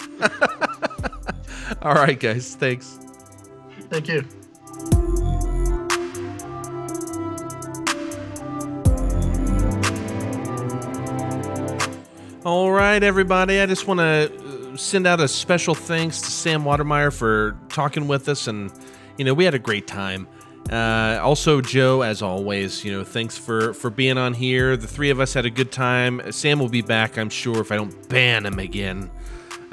All right, guys. Thanks. Thank you. All right, everybody. I just want to send out a special thanks to Sam Watermeyer for talking with us, and you know we had a great time. Uh, also, Joe, as always, you know, thanks for for being on here. The three of us had a good time. Sam will be back, I'm sure, if I don't ban him again.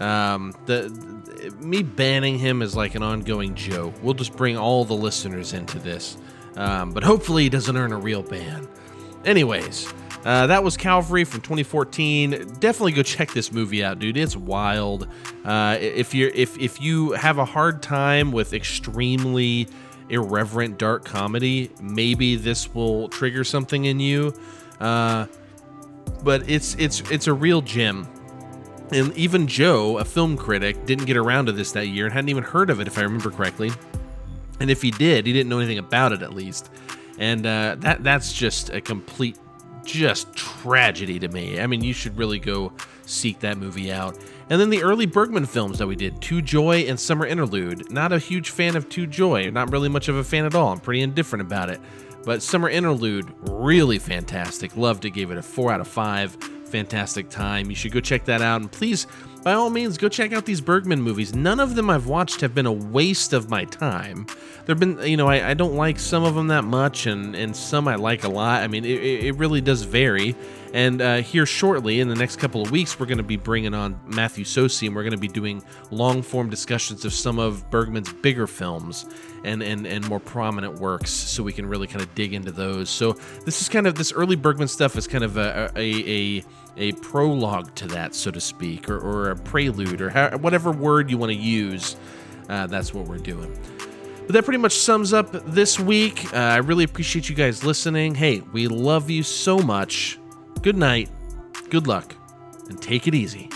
Um, the, the- me banning him is like an ongoing joke. We'll just bring all the listeners into this, um, but hopefully he doesn't earn a real ban. Anyways, uh, that was Calvary from 2014. Definitely go check this movie out, dude. It's wild. Uh, if you if if you have a hard time with extremely irreverent dark comedy, maybe this will trigger something in you. Uh, but it's it's it's a real gem. And even Joe, a film critic, didn't get around to this that year and hadn't even heard of it, if I remember correctly. And if he did, he didn't know anything about it at least. And uh, that that's just a complete just tragedy to me. I mean, you should really go seek that movie out. And then the early Bergman films that we did, To Joy and Summer Interlude. Not a huge fan of To Joy, not really much of a fan at all. I'm pretty indifferent about it. But Summer Interlude, really fantastic. Loved it, gave it a 4 out of 5. Fantastic time. You should go check that out. And please, by all means, go check out these Bergman movies. None of them I've watched have been a waste of my time. There've been, you know, I, I don't like some of them that much, and and some I like a lot. I mean, it, it really does vary. And uh, here shortly, in the next couple of weeks, we're going to be bringing on Matthew Sosi, and we're going to be doing long form discussions of some of Bergman's bigger films and, and and more prominent works, so we can really kind of dig into those. So this is kind of this early Bergman stuff is kind of a a, a, a prologue to that, so to speak, or, or a prelude, or how, whatever word you want to use. Uh, that's what we're doing. But that pretty much sums up this week. Uh, I really appreciate you guys listening. Hey, we love you so much. Good night, good luck, and take it easy.